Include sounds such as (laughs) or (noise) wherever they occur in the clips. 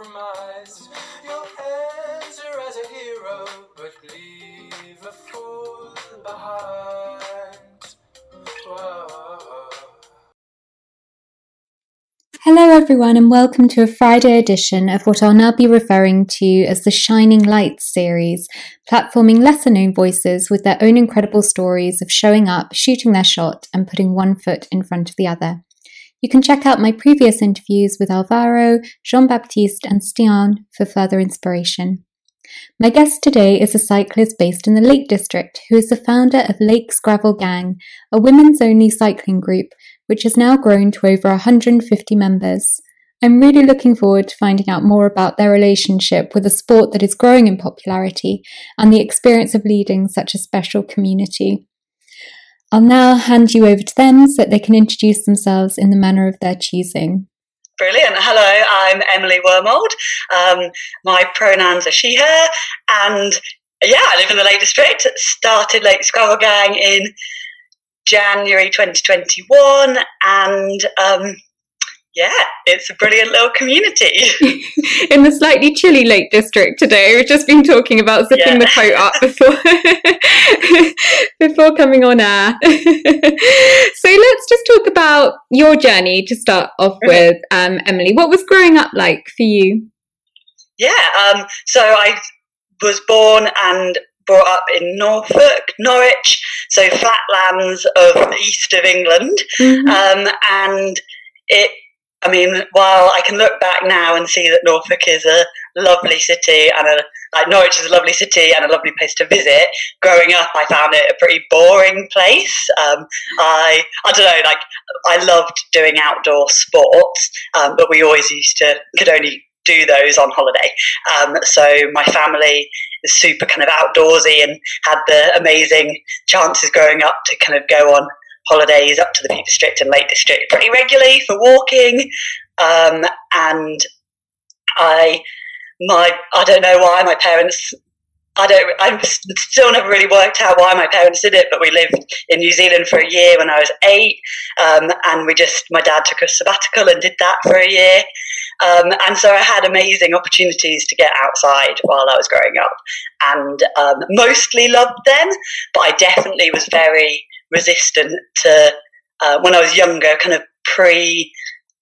compromise. Your answer as a hero, but leave a fool behind. Whoa. Hello, everyone, and welcome to a Friday edition of what I'll now be referring to as the Shining Lights series, platforming lesser known voices with their own incredible stories of showing up, shooting their shot, and putting one foot in front of the other. You can check out my previous interviews with Alvaro, Jean Baptiste, and Stian for further inspiration. My guest today is a cyclist based in the Lake District who is the founder of Lakes Gravel Gang, a women's only cycling group which has now grown to over 150 members. I'm really looking forward to finding out more about their relationship with a sport that is growing in popularity and the experience of leading such a special community. I'll now hand you over to them so that they can introduce themselves in the manner of their choosing. Brilliant. Hello, I'm Emily Wormald. Um, my pronouns are she, her, and yeah, I live in the Lake District. Started Lake Gravel Gang in January 2021, and um, yeah, it's a brilliant little community. (laughs) In the slightly chilly Lake District today, we've just been talking about zipping yeah. the coat up before (laughs) before coming on air. (laughs) so let's just talk about your journey to start off with, um, Emily. What was growing up like for you? Yeah, um, so I was born and brought up in Norfolk, Norwich, so flatlands of east of England, mm-hmm. um, and it I mean, while I can look back now and see that Norfolk is a lovely city and a, like Norwich is a lovely city and a lovely place to visit, growing up I found it a pretty boring place. Um, I I don't know, like I loved doing outdoor sports, um, but we always used to could only do those on holiday. Um, so my family is super kind of outdoorsy and had the amazing chances growing up to kind of go on holidays up to the Peak District and Lake District pretty regularly for walking. Um, and I, my, I don't know why my parents. I don't. I'm still never really worked out why my parents did it, but we lived in New Zealand for a year when I was eight, um, and we just my dad took a sabbatical and did that for a year, um, and so I had amazing opportunities to get outside while I was growing up, and um, mostly loved them, but I definitely was very resistant to uh, when I was younger, kind of pre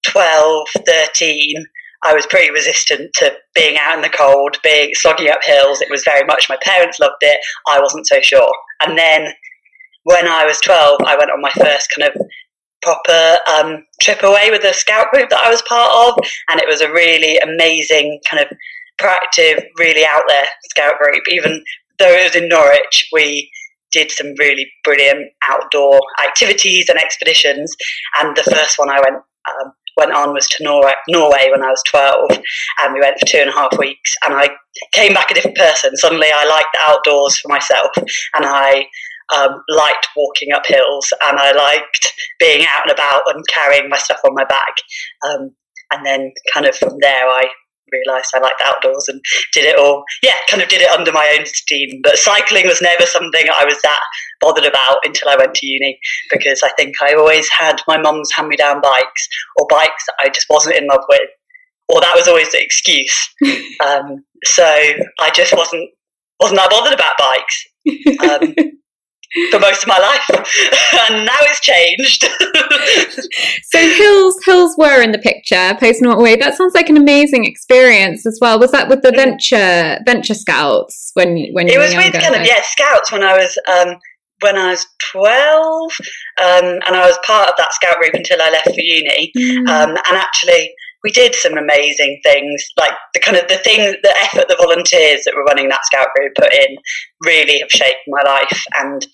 12, 13. I was pretty resistant to being out in the cold, being slogging up hills. It was very much my parents loved it. I wasn't so sure. And then when I was 12, I went on my first kind of proper um, trip away with a scout group that I was part of, and it was a really amazing kind of proactive, really out there scout group. Even though it was in Norwich, we did some really brilliant outdoor activities and expeditions. And the first one I went um, went on was to Norway, Norway when I was 12, and we went for two and a half weeks. And I came back a different person. Suddenly, I liked the outdoors for myself, and I um, liked walking up hills, and I liked being out and about and carrying my stuff on my back. Um, and then, kind of from there, I realised I liked outdoors and did it all. Yeah, kind of did it under my own steam. But cycling was never something I was that bothered about until I went to uni because I think I always had my mum's hand me down bikes or bikes that I just wasn't in love with. Or that was always the excuse. (laughs) um, so I just wasn't wasn't that bothered about bikes. Um, (laughs) (laughs) for most of my life, (laughs) and now it's changed. (laughs) so hills, hills were in the picture post Norway. That sounds like an amazing experience as well. Was that with the venture venture scouts when when you it was with kind of yeah scouts when I was um, when I was 12, um, and I was part of that scout group until I left for uni. Mm. Um, and actually, we did some amazing things, like the kind of the thing, the effort the volunteers that were running that scout group put in really have shaped my life and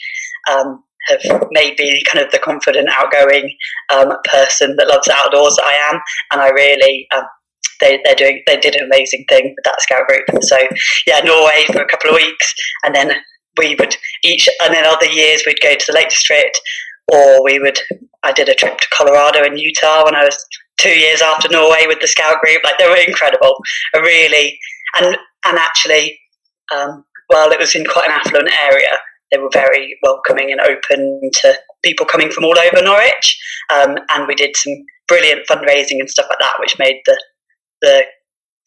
um, have made me kind of the confident, outgoing um, person that loves outdoors that I am. And I really um, they, they're doing they did an amazing thing with that scout group so yeah norway for a couple of weeks and then we would each, and then other years we'd go to the Lake District, or we would. I did a trip to Colorado and Utah when I was two years after Norway with the Scout group. Like they were incredible, really, and and actually, um, while it was in quite an affluent area, they were very welcoming and open to people coming from all over Norwich. Um, and we did some brilliant fundraising and stuff like that, which made the the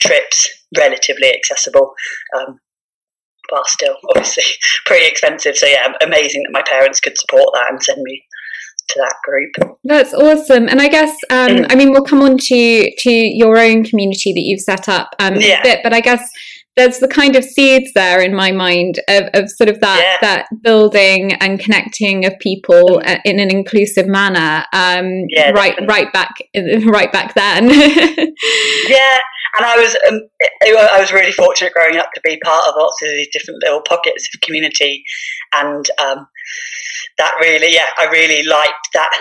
trips relatively accessible. Um, but still obviously (laughs) pretty expensive. So yeah, amazing that my parents could support that and send me to that group. That's awesome. And I guess um, mm. I mean we'll come on to to your own community that you've set up um, yeah. a bit, but I guess there's the kind of seeds there in my mind of, of sort of that yeah. that building and connecting of people mm. in an inclusive manner. Um, yeah, right, definitely. right back, (laughs) right back then. (laughs) yeah, and I was um, I was really fortunate growing up to be part of lots of these different little pockets of community, and um, that really, yeah, I really liked that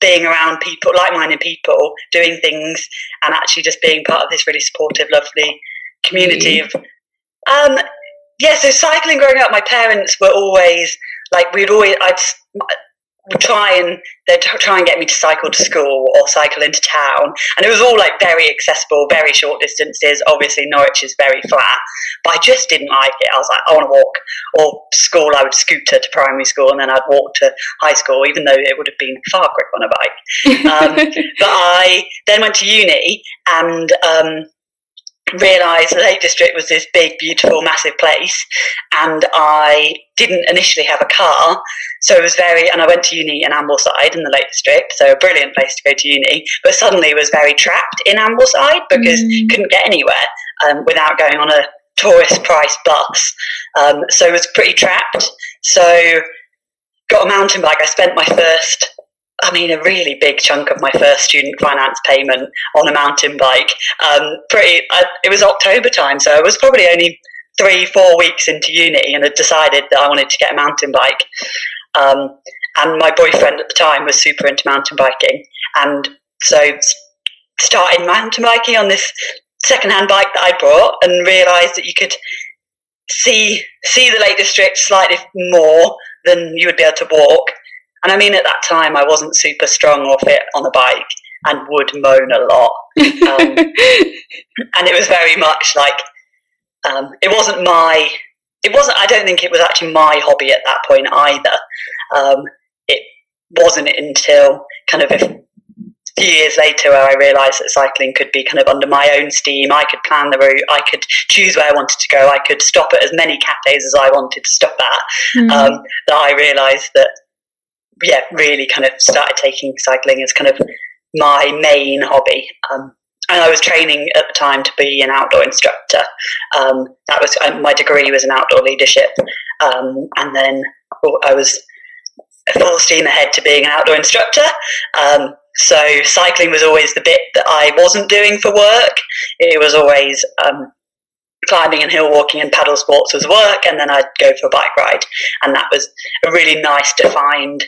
being around people, like-minded people, doing things, and actually just being part of this really supportive, lovely community mm. of. Um, yeah, so cycling growing up, my parents were always like we'd always I'd try and they'd try and get me to cycle to school or cycle into town, and it was all like very accessible, very short distances. Obviously, Norwich is very flat, but I just didn't like it. I was like, I want to walk. Or school, I would scooter to primary school, and then I'd walk to high school, even though it would have been far quicker on a bike. Um, (laughs) but I then went to uni and. Um, realised the Lake District was this big, beautiful, massive place, and I didn't initially have a car, so it was very. And I went to uni in Ambleside in the Lake District, so a brilliant place to go to uni. But suddenly was very trapped in Ambleside because mm. couldn't get anywhere um, without going on a tourist price bus. Um, so it was pretty trapped. So got a mountain bike. I spent my first I mean, a really big chunk of my first student finance payment on a mountain bike. Um, pretty, I, it was October time, so I was probably only three, four weeks into uni and had decided that I wanted to get a mountain bike. Um, and my boyfriend at the time was super into mountain biking, and so started mountain biking on this second-hand bike that I brought, and realised that you could see see the Lake District slightly more than you would be able to walk and I mean, at that time, I wasn't super strong or fit on a bike and would moan a lot. Um, (laughs) and it was very much like, um, it wasn't my, it wasn't, I don't think it was actually my hobby at that point either. Um, it wasn't until kind of a few years later where I realised that cycling could be kind of under my own steam. I could plan the route, I could choose where I wanted to go, I could stop at as many cafes as I wanted to stop at. Um, that I realised that yeah, really kind of started taking cycling as kind of my main hobby. Um, and I was training at the time to be an outdoor instructor. Um, that was uh, my degree was in outdoor leadership, um, and then I was full steam ahead to being an outdoor instructor. Um, so cycling was always the bit that I wasn't doing for work. It was always um, climbing and hill walking and paddle sports was work, and then I'd go for a bike ride, and that was a really nice defined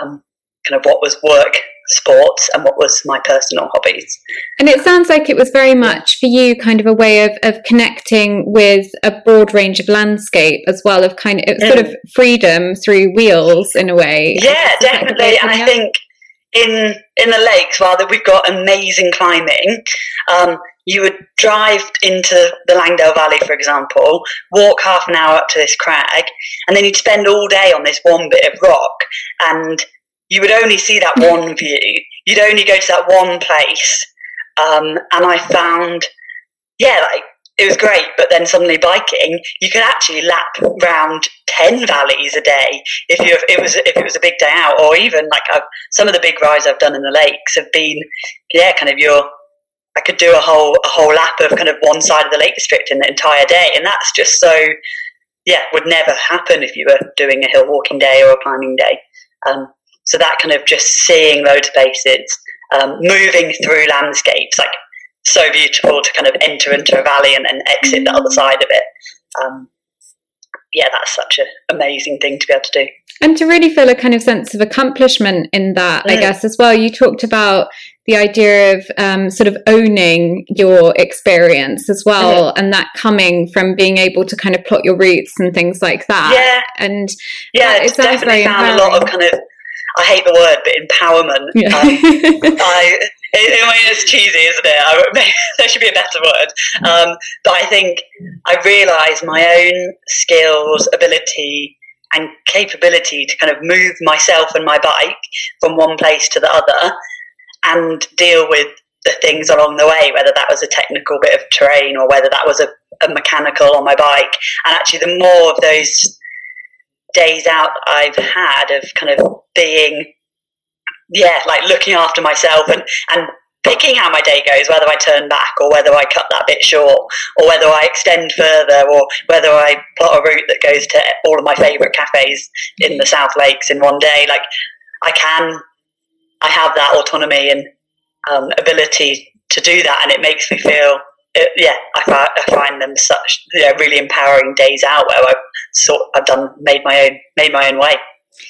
um, kind of what was work sports and what was my personal hobbies. And it sounds like it was very much for you kind of a way of, of connecting with a broad range of landscape as well of kind of mm. sort of freedom through wheels in a way. Yeah, definitely. And I think in in the lakes, rather we've got amazing climbing, um, you would drive into the Langdale Valley, for example, walk half an hour up to this crag, and then you'd spend all day on this one bit of rock, and you would only see that one view. You'd only go to that one place. Um, and I found, yeah, like it was great. But then suddenly biking, you could actually lap round ten valleys a day if you it was if it was a big day out, or even like I've, some of the big rides I've done in the lakes have been yeah, kind of your I could do a whole a whole lap of kind of one side of the Lake District in the entire day, and that's just so yeah would never happen if you were doing a hill walking day or a climbing day. Um, so that kind of just seeing loads of places, um, moving through landscapes, like so beautiful to kind of enter into a valley and then exit the other side of it. Um, yeah, that's such an amazing thing to be able to do. And to really feel a kind of sense of accomplishment in that, mm. I guess, as well. You talked about the idea of um, sort of owning your experience as well, mm-hmm. and that coming from being able to kind of plot your routes and things like that. Yeah. And yeah, it's definitely found a lot of kind of, I hate the word, but empowerment. Yeah. Um, (laughs) I, I mean, it's cheesy, isn't it? I, (laughs) there should be a better word. Um, but I think I realise my own skills, ability, and capability to kind of move myself and my bike from one place to the other and deal with the things along the way, whether that was a technical bit of terrain or whether that was a, a mechanical on my bike. And actually, the more of those days out I've had of kind of being, yeah, like looking after myself and, and picking how my day goes, whether I turn back or whether I cut that bit short or whether I extend further or whether I plot a route that goes to all of my favourite cafes in the South Lakes in one day. Like I can, I have that autonomy and um, ability to do that, and it makes me feel. It, yeah, I, find, I find them such you know, really empowering days out where I've sort I've done made my own made my own way.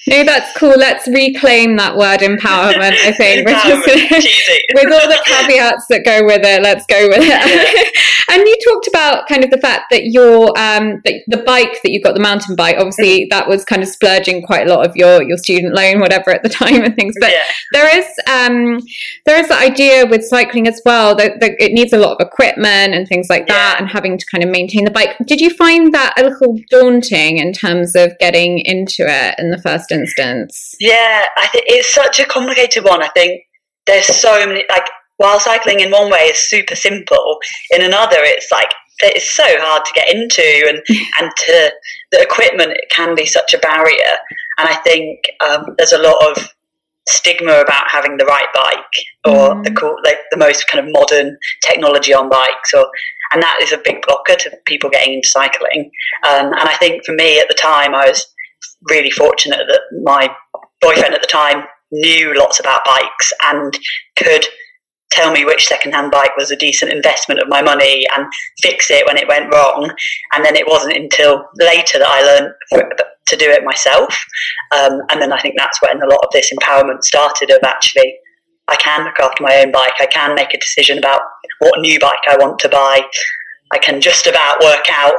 No, that's cool. Let's reclaim that word empowerment, I think. (laughs) empowerment, (laughs) with all the caveats that go with it, let's go with it. (laughs) and you talked about kind of the fact that your um the, the bike that you got, the mountain bike, obviously mm-hmm. that was kind of splurging quite a lot of your your student loan, whatever at the time and things. But yeah. there is um there is the idea with cycling as well that, that it needs a lot of equipment and things like that yeah. and having to kind of maintain the bike. Did you find that a little daunting in terms of getting into it in the first instance? Yeah, I think it's such a complicated one. I think there's so many like while cycling in one way is super simple, in another it's like it's so hard to get into and (laughs) and to the equipment can be such a barrier. And I think um, there's a lot of stigma about having the right bike or mm. the cool, like the most kind of modern technology on bikes, or and that is a big blocker to people getting into cycling. Um, and I think for me at the time, I was really fortunate that my boyfriend at the time knew lots about bikes and could tell me which second-hand bike was a decent investment of my money and fix it when it went wrong. And then it wasn't until later that I learned to do it myself. Um, and then I think that's when a lot of this empowerment started of actually, I can look after my own bike. I can make a decision about what new bike I want to buy. I can just about work out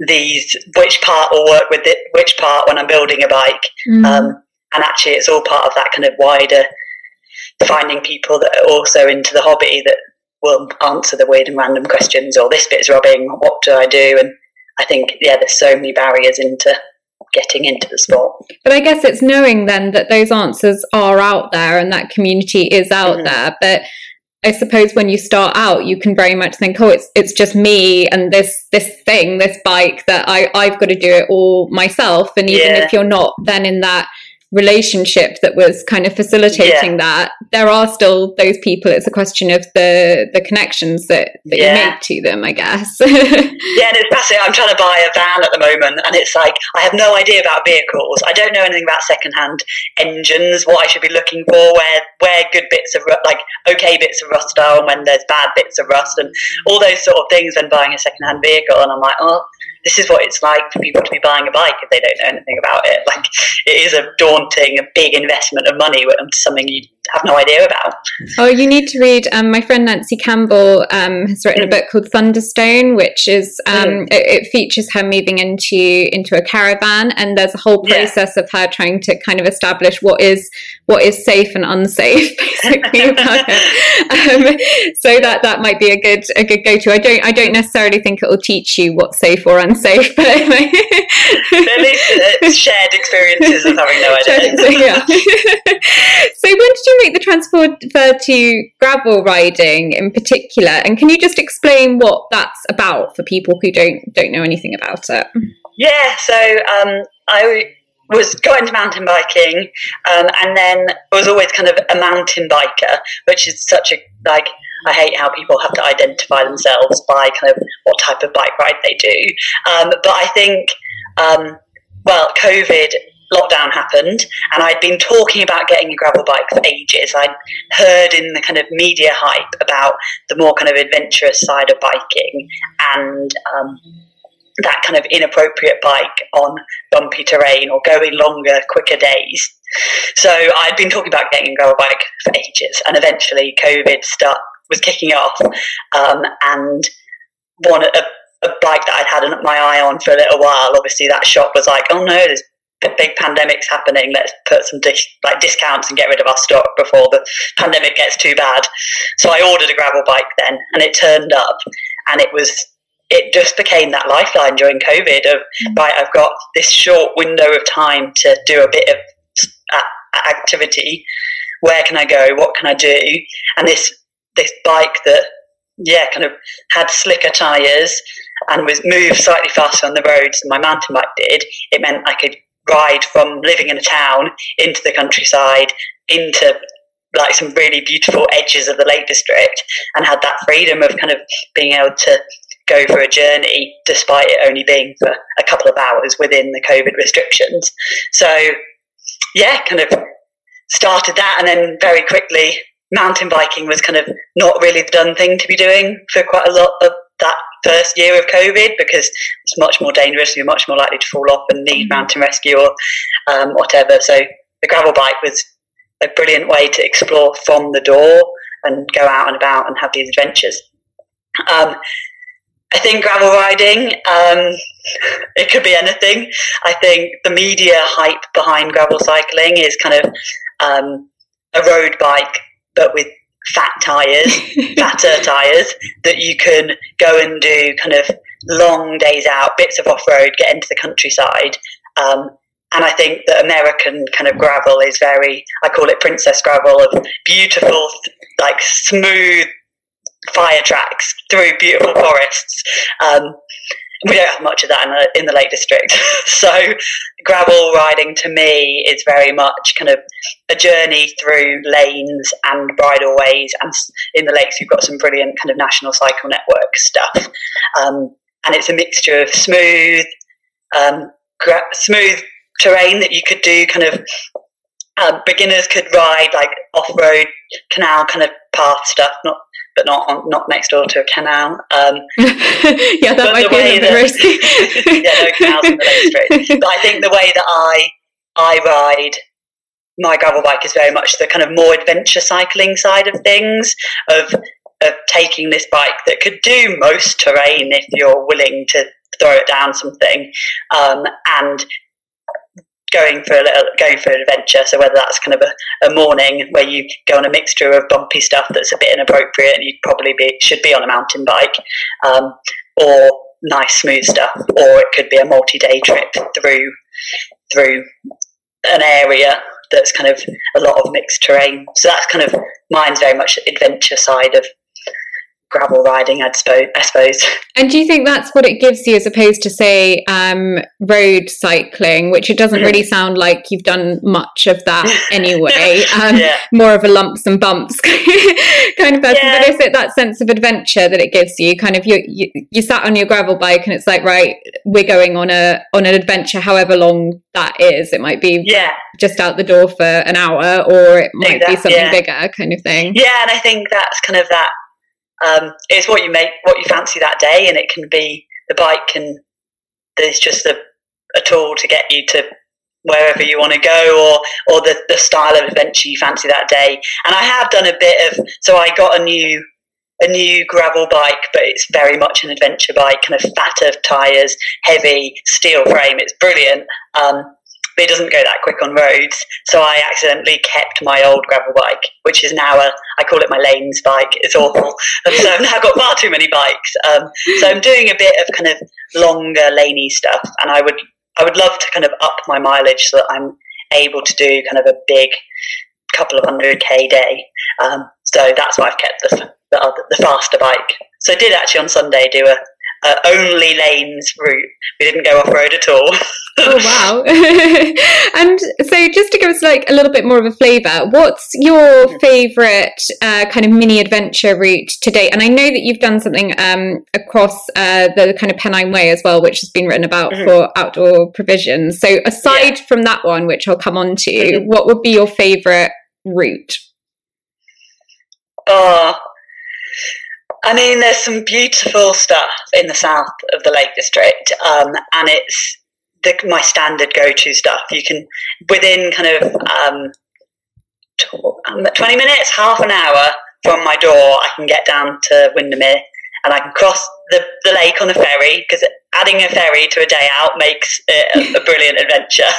these which part will work with it, which part when I'm building a bike. Mm. Um, and actually, it's all part of that kind of wider finding people that are also into the hobby that will answer the weird and random questions. Or this bit's rubbing. What do I do? And I think yeah, there's so many barriers into getting into the sport. But I guess it's knowing then that those answers are out there and that community is out mm-hmm. there. But I suppose when you start out, you can very much think, oh, it's it's just me and this this thing, this bike that I I've got to do it all myself. And even yeah. if you're not then in that relationship that was kind of facilitating yeah. that there are still those people it's a question of the the connections that, that yeah. you make to them i guess yeah and it's (laughs) fascinating i'm trying to buy a van at the moment and it's like i have no idea about vehicles i don't know anything about secondhand engines what i should be looking for where where good bits of like okay bits of rust are and when there's bad bits of rust and all those sort of things when buying a secondhand vehicle and i'm like oh this is what it's like for people to be buying a bike if they don't know anything about it. Like it is a daunting, a big investment of money into something you have no idea about. Oh, you need to read. Um, my friend Nancy Campbell um, has written mm. a book called Thunderstone, which is um, mm. it, it, features her moving into into a caravan, and there's a whole process yeah. of her trying to kind of establish what is what is safe and unsafe, (laughs) basically. (laughs) Um, so that that might be a good a good go to. I don't I don't necessarily think it will teach you what's safe or unsafe, (laughs) but at least it's shared experiences of having no idea. yeah. so when did you make the transfer to gravel riding in particular, and can you just explain what that's about for people who don't don't know anything about it? Yeah, so um, I was going to mountain biking, um, and then I was always kind of a mountain biker, which is such a like. I hate how people have to identify themselves by kind of what type of bike ride they do. Um, but I think, um, well, COVID lockdown happened and I'd been talking about getting a gravel bike for ages. I'd heard in the kind of media hype about the more kind of adventurous side of biking and um, that kind of inappropriate bike on bumpy terrain or going longer, quicker days. So I'd been talking about getting a gravel bike for ages, and eventually COVID start was kicking off, um, and one a, a bike that I'd had my eye on for a little while. Obviously, that shop was like, "Oh no, there's a big pandemic's happening. Let's put some dis- like discounts and get rid of our stock before the pandemic gets too bad." So I ordered a gravel bike then, and it turned up, and it was it just became that lifeline during COVID of right, I've got this short window of time to do a bit of uh, activity. Where can I go? What can I do? And this this bike that yeah, kind of had slicker tires and was moved slightly faster on the roads than my mountain bike did. It meant I could ride from living in a town into the countryside into like some really beautiful edges of the Lake District and had that freedom of kind of being able to go for a journey despite it only being for a couple of hours within the COVID restrictions. So, yeah, kind of started that and then very quickly mountain biking was kind of not really the done thing to be doing for quite a lot of that first year of COVID because it's much more dangerous. You're much more likely to fall off and need mm-hmm. mountain rescue or um, whatever. So the gravel bike was a brilliant way to explore from the door and go out and about and have these adventures. Um, I think gravel riding, um, (laughs) it could be anything. I think the media hype behind gravel cycling is kind of um, a road bike, but with fat tires, (laughs) fatter tires that you can go and do kind of long days out, bits of off road, get into the countryside. Um, and I think that American kind of gravel is very, I call it princess gravel, of beautiful, like smooth fire tracks through beautiful forests. Um, we don't have much of that in the, in the Lake District. (laughs) so gravel riding to me is very much kind of a journey through lanes and bridleways. And in the lakes, you've got some brilliant kind of National Cycle Network stuff. Um, and it's a mixture of smooth, um, gra- smooth terrain that you could do kind of um, beginners could ride like off-road canal kind of path stuff, not but not on, not next door to a canal. Um, (laughs) yeah, that might be a bit risky. yeah, no canals in the Lake District. (laughs) But I think the way that I I ride my gravel bike is very much the kind of more adventure cycling side of things of of taking this bike that could do most terrain if you're willing to throw it down something um, and going for a little, going for an adventure. So whether that's kind of a, a, morning where you go on a mixture of bumpy stuff that's a bit inappropriate and you probably be should be on a mountain bike, um, or nice smooth stuff, or it could be a multi-day trip through through an area that's kind of a lot of mixed terrain. So that's kind of mine's very much adventure side of gravel riding, I'd suppose, I suppose. (laughs) And do you think that's what it gives you as opposed to, say, um, road cycling, which it doesn't really (laughs) sound like you've done much of that (laughs) anyway? Um, yeah. More of a lumps and bumps kind of person. Yeah. But is it that sense of adventure that it gives you? Kind of you, you, you sat on your gravel bike and it's like, right, we're going on a on an adventure, however long that is. It might be yeah. just out the door for an hour, or it might be something yeah. bigger, kind of thing. Yeah, and I think that's kind of that um, it's what you make, what you fancy that day, and it can be the bike, and there's just a, a tool to get you to wherever you want to go, or or the the style of adventure you fancy that day. And I have done a bit of, so I got a new a new gravel bike, but it's very much an adventure bike, kind of fatter tires, heavy steel frame. It's brilliant. Um, but it doesn't go that quick on roads. So I accidentally kept my old gravel bike, which is now a, I call it my lanes bike. It's awful. And (laughs) so I've now got far too many bikes. Um, so I'm doing a bit of kind of longer laney stuff, and I would, I would love to kind of up my mileage so that I'm able to do kind of a big couple of hundred k day. Um, so that's why I've kept the the, other, the faster bike. So I did actually on Sunday do a uh, only lanes route. We didn't go off road at all. (laughs) oh wow! (laughs) and so, just to give us like a little bit more of a flavour, what's your favourite uh, kind of mini adventure route to date? And I know that you've done something um, across uh, the kind of Pennine Way as well, which has been written about mm-hmm. for outdoor provisions. So, aside yeah. from that one, which I'll come on to, mm-hmm. what would be your favourite route? Oh, I mean, there's some beautiful stuff in the south of the Lake District, um, and it's the, my standard go-to stuff. You can within kind of um, um 20 minutes, half an hour from my door, I can get down to Windermere and I can cross the, the lake on the ferry because adding a ferry to a day out makes it a, a brilliant adventure.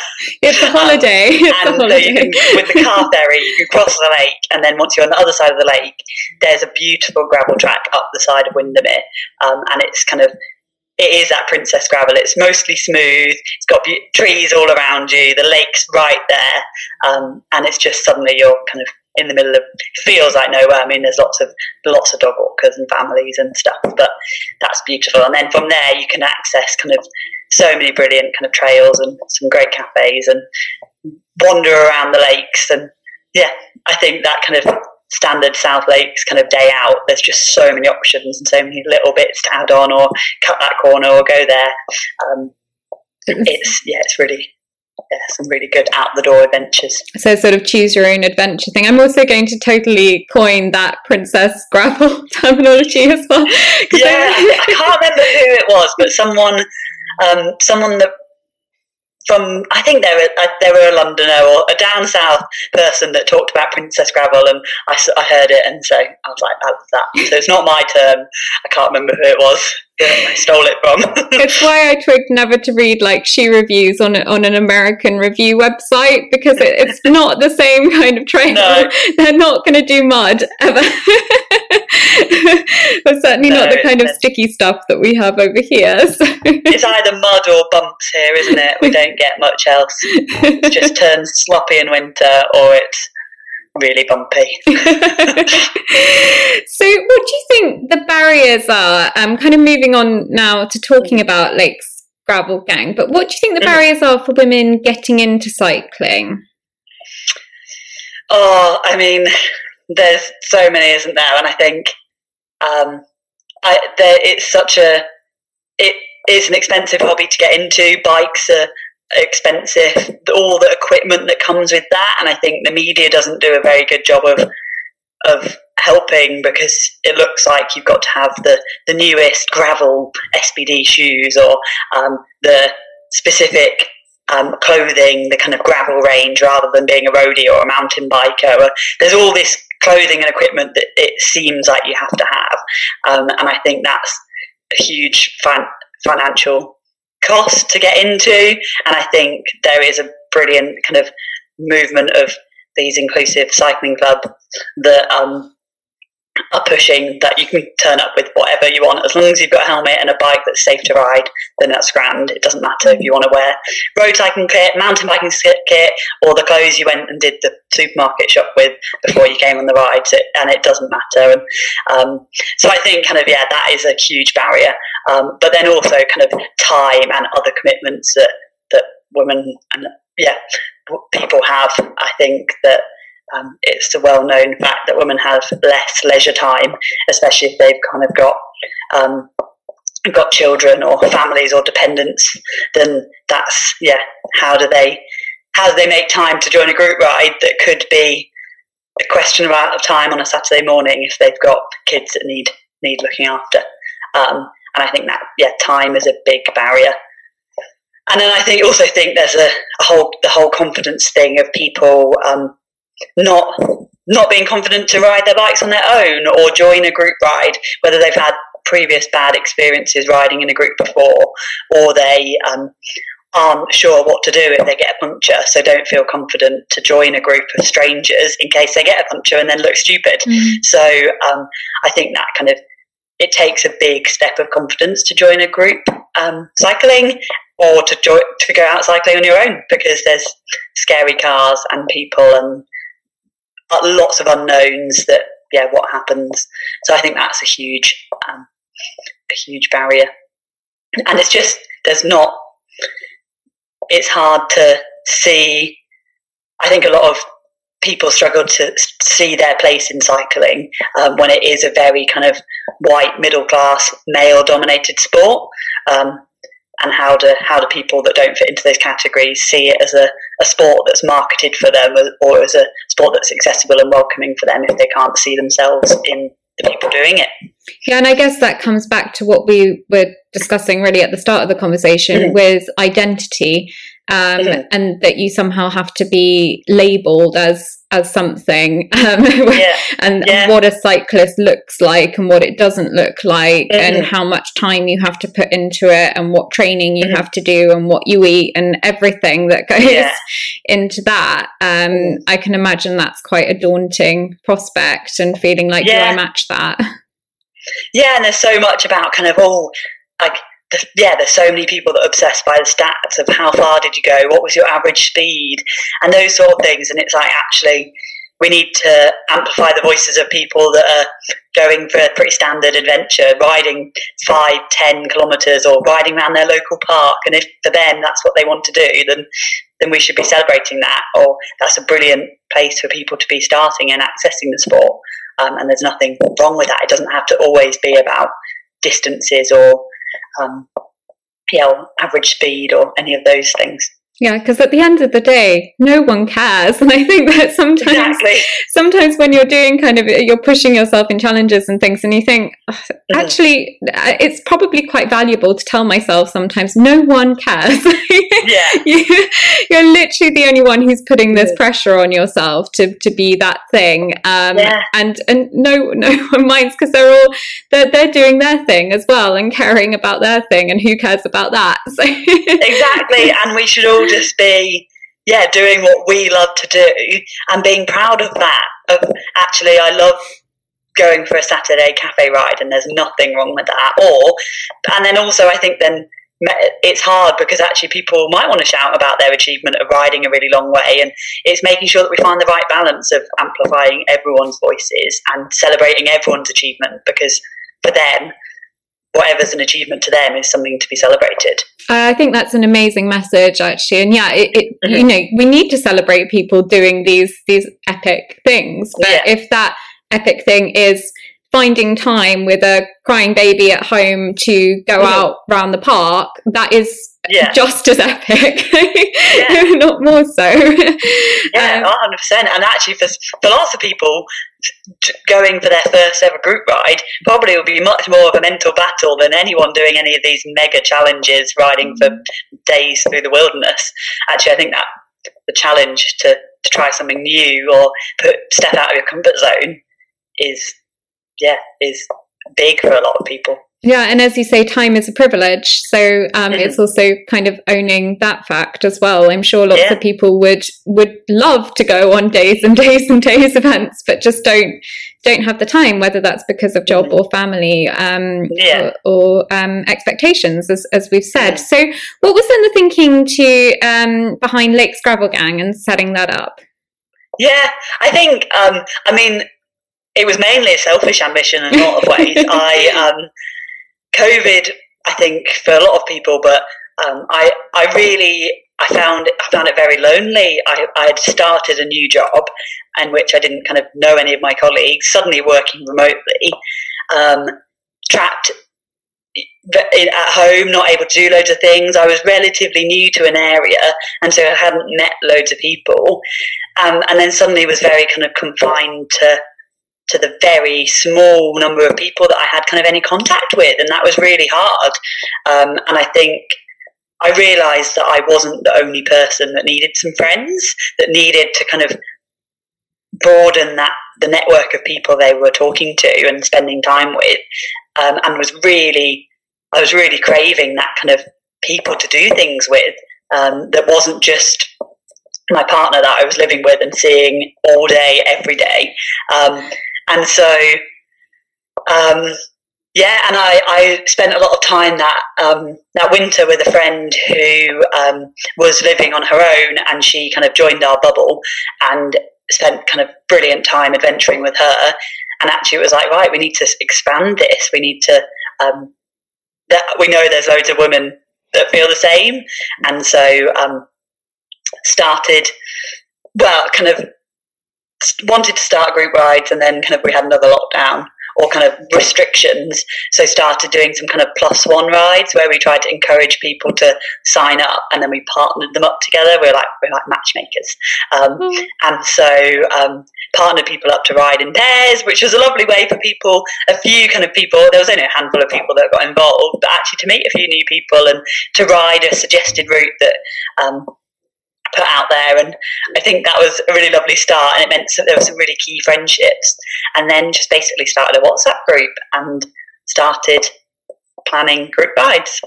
It's a holiday. It's and a holiday. Can, with the car ferry, you can cross the lake, and then once you're on the other side of the lake, there's a beautiful gravel track up the side of Windermere, um, and it's kind of it is that princess gravel. It's mostly smooth. It's got be- trees all around you. The lake's right there, um, and it's just suddenly you're kind of in the middle of feels like nowhere. I mean, there's lots of lots of dog walkers and families and stuff, but that's beautiful. And then from there, you can access kind of so many brilliant kind of trails and some great cafes and wander around the lakes. And yeah, I think that kind of standard South Lakes kind of day out. There's just so many options and so many little bits to add on or cut that corner or go there. Um, it's yeah, it's really yeah, some really good out the door adventures. So sort of choose your own adventure thing. I'm also going to totally coin that princess gravel (laughs) terminology as well. Yeah, I, I can't remember who it was, but someone, um, someone that from I think they were uh, they were a Londoner or a down south person that talked about Princess Gravel, and I, I heard it, and so I was like, I love that. So it's not my term. I can't remember who it was. I stole it from. (laughs) it's why I tried never to read like shoe reviews on on an American review website because it, it's not the same kind of trail. No. (laughs) They're not going to do mud ever. (laughs) but certainly no, not the kind of sticky stuff that we have over here. So. It's either mud or bumps here, isn't it? We don't get much else. It just turns sloppy in winter or it's really bumpy. (laughs) so, what do you think the barriers are? I'm um, kind of moving on now to talking about Lakes Gravel Gang, but what do you think the mm. barriers are for women getting into cycling? Oh, I mean, there's so many, isn't there? And I think um, I, there, it's such a it is an expensive hobby to get into. Bikes are expensive, all the equipment that comes with that, and I think the media doesn't do a very good job of of helping because it looks like you've got to have the, the newest gravel SPD shoes or um, the specific um, clothing, the kind of gravel range, rather than being a roadie or a mountain biker. There's all this clothing and equipment that it seems like you have to have, um, and I think that's a huge fan- financial cost to get into. And I think there is a brilliant kind of movement of these inclusive cycling club that um, are pushing that you can turn up with whatever you want. As long as you've got a helmet and a bike that's safe to ride then that's grand. It doesn't matter if you want to wear road cycling kit mountain biking kit or the clothes you went and did the supermarket shop with before you came on the rides and it doesn't matter. And um, so I think kind of yeah that is a huge barrier. Um, but then also kind of time and other commitments that that women and yeah people have I think that um, it's a well known fact that women have less leisure time, especially if they've kind of got um, got children or families or dependents. Then that's yeah. How do they how do they make time to join a group ride that could be a question amount of time on a Saturday morning if they've got kids that need need looking after? Um, and I think that yeah, time is a big barrier. And then I think also think there's a, a whole the whole confidence thing of people um, not not being confident to ride their bikes on their own or join a group ride, whether they've had previous bad experiences riding in a group before, or they um, aren't sure what to do if they get a puncture, so don't feel confident to join a group of strangers in case they get a puncture and then look stupid. Mm. So um, I think that kind of it takes a big step of confidence to join a group um, cycling or to jo- to go out cycling on your own because there's scary cars and people and lots of unknowns that yeah what happens. So i think that's a huge um, a huge barrier. And it's just there's not it's hard to see. I think a lot of people struggle to see their place in cycling um, when it is a very kind of white middle class male dominated sport. Um, and how do how do people that don't fit into those categories see it as a, a sport that's marketed for them or as a sport that's accessible and welcoming for them if they can't see themselves in the people doing it yeah and i guess that comes back to what we were discussing really at the start of the conversation mm. with identity um, mm. and that you somehow have to be labeled as as something um, (laughs) yeah. and, yeah. what a cyclist looks like and what it doesn't look like mm-hmm. and how much time you have to put into it and what training you mm-hmm. have to do and what you eat and everything that goes yeah. (laughs) into that um, mm. i can imagine that's quite a daunting prospect and feeling like do i match that (laughs) yeah and there's so much about kind of all like the, yeah, there's so many people that are obsessed by the stats of how far did you go, what was your average speed, and those sort of things. And it's like actually, we need to amplify the voices of people that are going for a pretty standard adventure, riding five, ten kilometres, or riding around their local park. And if for them that's what they want to do, then then we should be celebrating that. Or that's a brilliant place for people to be starting and accessing the sport. Um, and there's nothing wrong with that. It doesn't have to always be about distances or um, PL average speed or any of those things. Yeah, because at the end of the day, no one cares, (laughs) and I think that sometimes, exactly. sometimes when you're doing kind of, you're pushing yourself in challenges and things, and you think, mm-hmm. actually, it's probably quite valuable to tell myself sometimes, no one cares. (laughs) yeah, you, are literally the only one who's putting this pressure on yourself to to be that thing, um, yeah. and and no no (laughs) one minds because they're all they're they're doing their thing as well and caring about their thing, and who cares about that? So. exactly, and we should all just be yeah doing what we love to do and being proud of that of actually i love going for a saturday cafe ride and there's nothing wrong with that. Or and then also i think then it's hard because actually people might want to shout about their achievement of riding a really long way and it's making sure that we find the right balance of amplifying everyone's voices and celebrating everyone's achievement because for them whatever's an achievement to them is something to be celebrated. I think that's an amazing message, actually, and yeah, it, it mm-hmm. you know we need to celebrate people doing these these epic things, but yeah. if that epic thing is finding time with a crying baby at home to go mm-hmm. out round the park, that is yeah. just as epic, (laughs) yeah. not more so. yeah, (laughs) um, 100%. And actually, for, for lots of people, going for their first ever group ride probably will be much more of a mental battle than anyone doing any of these mega challenges, riding for mm. days through the wilderness. Actually, I think that the challenge to, to try something new or put step out of your comfort zone is, yeah, is big for a lot of people. Yeah, and as you say, time is a privilege. So um, mm-hmm. it's also kind of owning that fact as well. I'm sure lots yeah. of people would would love to go on days and (laughs) days and days events, but just don't don't have the time. Whether that's because of job mm-hmm. or family, um, yeah. or, or um, expectations, as as we've said. Mm-hmm. So, what was then the thinking to um, behind Lakes Gravel Gang and setting that up? Yeah, I think. Um, I mean, it was mainly a selfish ambition in a lot of ways. (laughs) I um, COVID, I think, for a lot of people, but um, I, I really, I found, I found it very lonely. I, I had started a new job in which I didn't kind of know any of my colleagues, suddenly working remotely, um, trapped at home, not able to do loads of things. I was relatively new to an area, and so I hadn't met loads of people. Um, and then suddenly was very kind of confined to to the very small number of people that I had kind of any contact with, and that was really hard. Um, and I think I realised that I wasn't the only person that needed some friends, that needed to kind of broaden that the network of people they were talking to and spending time with, um, and was really I was really craving that kind of people to do things with um, that wasn't just my partner that I was living with and seeing all day, every day. Um, and so, um, yeah, and I, I spent a lot of time that um, that winter with a friend who um, was living on her own, and she kind of joined our bubble. And spent kind of brilliant time adventuring with her. And actually, it was like, right, we need to expand this. We need to. Um, that we know there's loads of women that feel the same, and so um, started. Well, kind of wanted to start group rides, and then kind of we had another lockdown, or kind of restrictions. So started doing some kind of plus one rides where we tried to encourage people to sign up, and then we partnered them up together. We're like we're like matchmakers, um, mm. and so um, partnered people up to ride in pairs, which was a lovely way for people. A few kind of people. There was only a handful of people that got involved, but actually to meet a few new people and to ride a suggested route that. Um, put out there. And I think that was a really lovely start. And it meant that there were some really key friendships. And then just basically started a WhatsApp group and started planning group rides.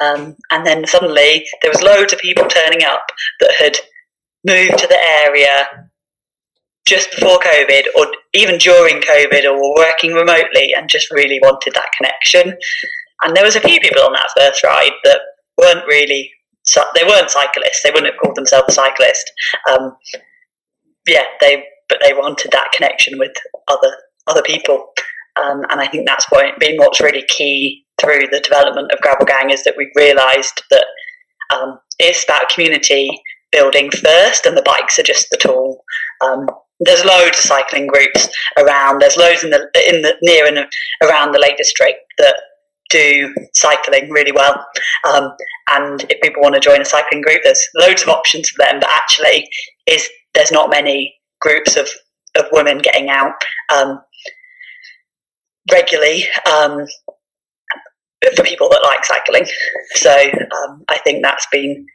Um, and then suddenly there was loads of people turning up that had moved to the area just before COVID or even during COVID or were working remotely and just really wanted that connection. And there was a few people on that first ride that weren't really so they weren't cyclists. They wouldn't have called themselves a cyclist. Um, yeah, they but they wanted that connection with other other people, um, and I think that's what, been what's really key through the development of Gravel Gang is that we realised that um, it's about community building first, and the bikes are just the tool. Um, there's loads of cycling groups around. There's loads in the in the near and around the Lake District that do cycling really well. Um, and if people want to join a cycling group, there's loads of options for them. But actually, is there's not many groups of, of women getting out um, regularly um, for people that like cycling. So um, I think that's been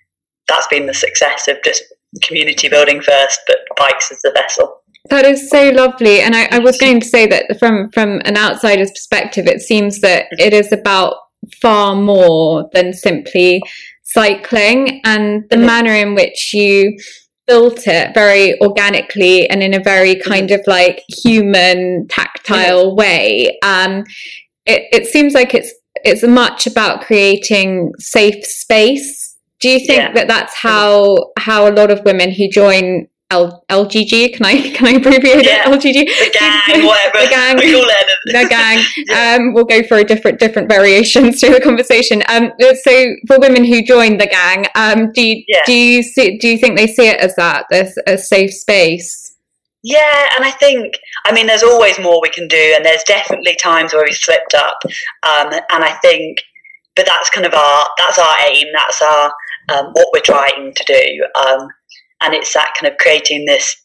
that's been the success of just community building first, but bikes as the vessel. That is so lovely. And I, I, was going to say that from, from an outsider's perspective, it seems that it is about far more than simply cycling and the manner in which you built it very organically and in a very mm-hmm. kind of like human tactile mm-hmm. way um it, it seems like it's it's much about creating safe space do you think yeah. that that's how how a lot of women who join L- LGG. Can I can I abbreviate yeah. it? LGG. The gang, whatever. the gang. We call it. the gang. (laughs) yeah. um, we'll go for a different different variations (laughs) to the conversation. Um, so for women who join the gang, um, do you, yeah. do you see do you think they see it as that as a safe space? Yeah, and I think I mean there's always more we can do, and there's definitely times where we've slipped up, um, and I think, but that's kind of our that's our aim. That's our um, what we're trying to do. Um, and it's that kind of creating this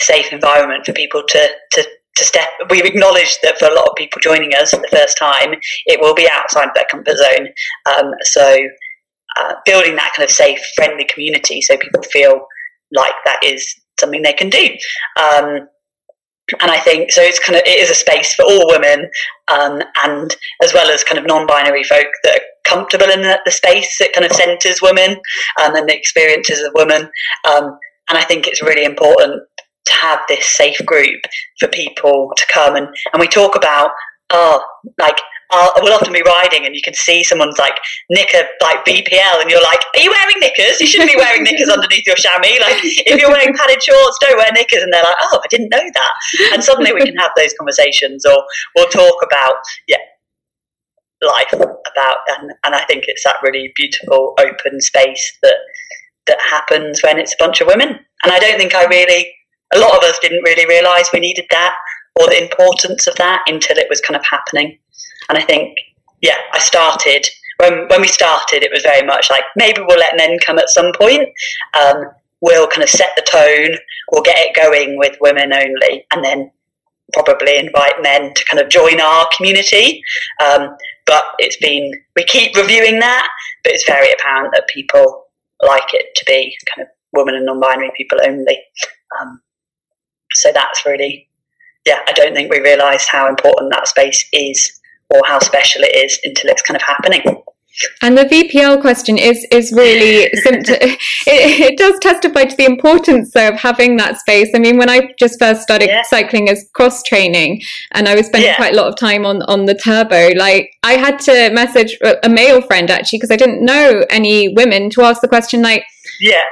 safe environment for people to to to step. We've acknowledged that for a lot of people joining us for the first time, it will be outside their comfort zone. Um, so uh, building that kind of safe, friendly community, so people feel like that is something they can do. Um, and I think so. It's kind of it is a space for all women, um, and as well as kind of non-binary folk that comfortable in the, the space. that kind of centres women um, and the experiences of women. Um, and I think it's really important to have this safe group for people to come and, and we talk about oh like uh, we'll often be riding and you can see someone's like knicker like VPL and you're like, are you wearing knickers? You shouldn't be wearing knickers underneath your chamois. Like if you're wearing padded shorts, don't wear knickers. And they're like, oh, I didn't know that. And suddenly we can have those conversations or we'll talk about, yeah, life about and, and I think it's that really beautiful open space that that happens when it's a bunch of women. And I don't think I really a lot of us didn't really realise we needed that or the importance of that until it was kind of happening. And I think, yeah, I started when when we started, it was very much like maybe we'll let men come at some point. Um, we'll kind of set the tone. We'll get it going with women only, and then probably invite men to kind of join our community. Um, but it's been we keep reviewing that, but it's very apparent that people like it to be kind of women and non-binary people only. Um, so that's really, yeah, I don't think we realised how important that space is or how special it is until it's kind of happening. And the VPL question is is really (laughs) it, it, does testify to the importance though, of having that space. I mean, when I just first started yeah. cycling as cross training, and I was spending yeah. quite a lot of time on on the turbo, like I had to message a male friend actually because I didn't know any women to ask the question like, yeah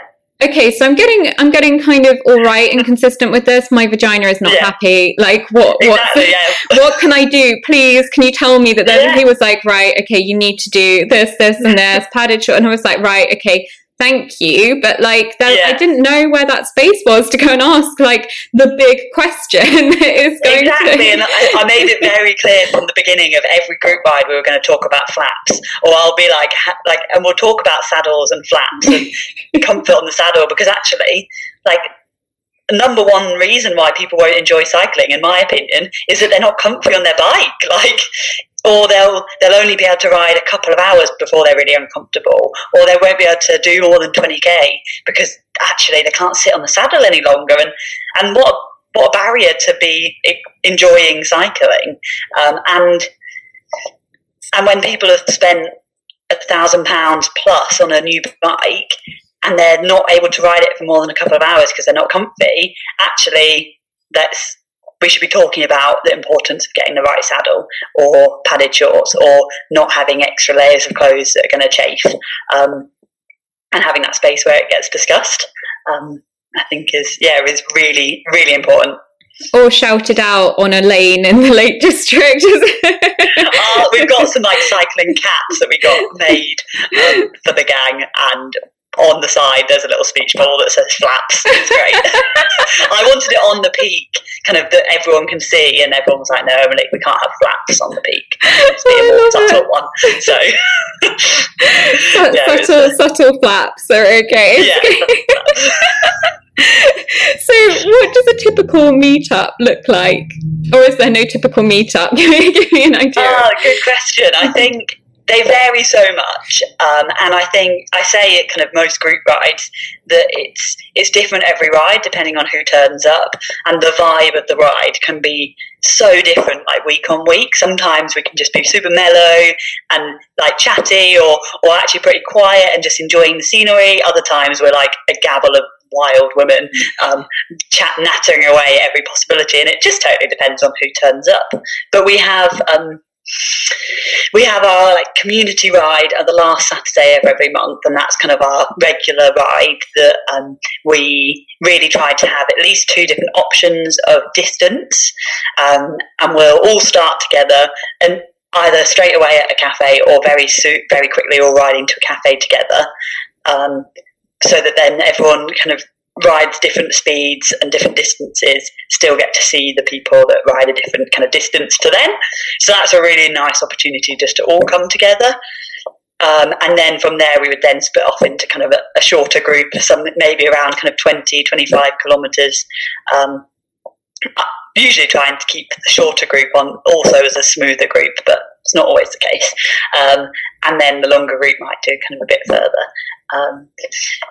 okay, so I'm getting I'm getting kind of all right and consistent with this. My vagina is not yeah. happy. Like what what exactly, yeah. what can I do? Please, can you tell me that then yeah. he was like, right, okay, you need to do this, this, and (laughs) this, padded short, and I was like, right, okay, thank you but like that, yeah. i didn't know where that space was to go and ask like the big question (laughs) is going exactly to... and I, I, made it (laughs) very clear from the beginning of every group ride we were going to talk about flaps or i'll be like like and we'll talk about saddles and flaps and (laughs) comfort on the saddle because actually like number one reason why people won't enjoy cycling, in my opinion, is that they're not comfy on their bike. Like or they'll they'll only be able to ride a couple of hours before they're really uncomfortable, or they won't be able to do more than twenty k because actually they can't sit on the saddle any longer. And and what what a barrier to be enjoying cycling. Um, and and when people have spent a thousand pounds plus on a new bike and they're not able to ride it for more than a couple of hours because they're not comfy, actually that's we should be talking about the importance of getting the right saddle or padded shorts or not having extra layers of clothes that are going to chafe um, and having that space where it gets discussed um, i think is yeah is really really important or shouted out on a lane in the Lake District. uh, (laughs) we've got some like cycling caps that we got made um, for the gang, and on the side there's a little speech bubble that says flaps. It's great. (laughs) I wanted it on the peak, kind of that everyone can see, and everyone was like, "No, Emily, we can't have flaps on the peak. (laughs) It's be (laughs) a more subtle one." So, yeah, subtle, subtle flaps are okay. (laughs) Yeah. so, what does a typical meetup look like, or is there no typical meetup? Give me an idea. Oh, good question. I think they vary so much, um, and I think I say it kind of most group rides that it's it's different every ride depending on who turns up, and the vibe of the ride can be so different like week on week. Sometimes we can just be super mellow and like chatty, or or actually pretty quiet and just enjoying the scenery. Other times we're like a gabble of wild women um, chat nattering away every possibility, and it just totally depends on who turns up. But we have. Um, we have our like community ride at the last Saturday of every month, and that's kind of our regular ride that um, we really try to have at least two different options of distance, um, and we'll all start together and either straight away at a cafe or very soon, very quickly, all riding to a cafe together. Um, so that then everyone kind of rides different speeds and different distances still get to see the people that ride a different kind of distance to them. So that's a really nice opportunity just to all come together. Um, and then from there, we would then split off into kind of a, a, shorter group, some maybe around kind of 20, 25 kilometres. Um, usually trying to keep the shorter group on also as a smoother group, but it's not always the case. Um, and then the longer route might do kind of a bit further. Um,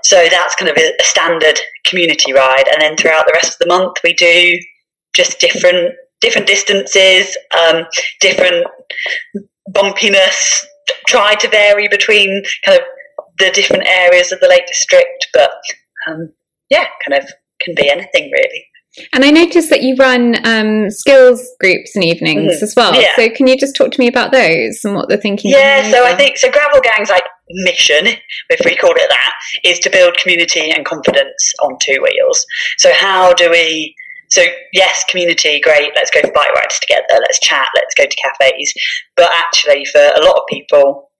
so that's kind of a, a, standard community ride, and then throughout the rest of the month we do just different different distances, um, different bumpiness. Try to vary between kind of the different areas of the Lake District, but um, yeah, kind of can be anything really. And I noticed that you run um, skills groups and evenings mm-hmm. as well. Yeah. So can you just talk to me about those and what they're thinking? Yeah, so I think so. Gravel Gang's like mission, if we call it that, is to build community and confidence on two wheels. So how do we? So yes, community, great. Let's go for bike rides together. Let's chat. Let's go to cafes. But actually, for a lot of people,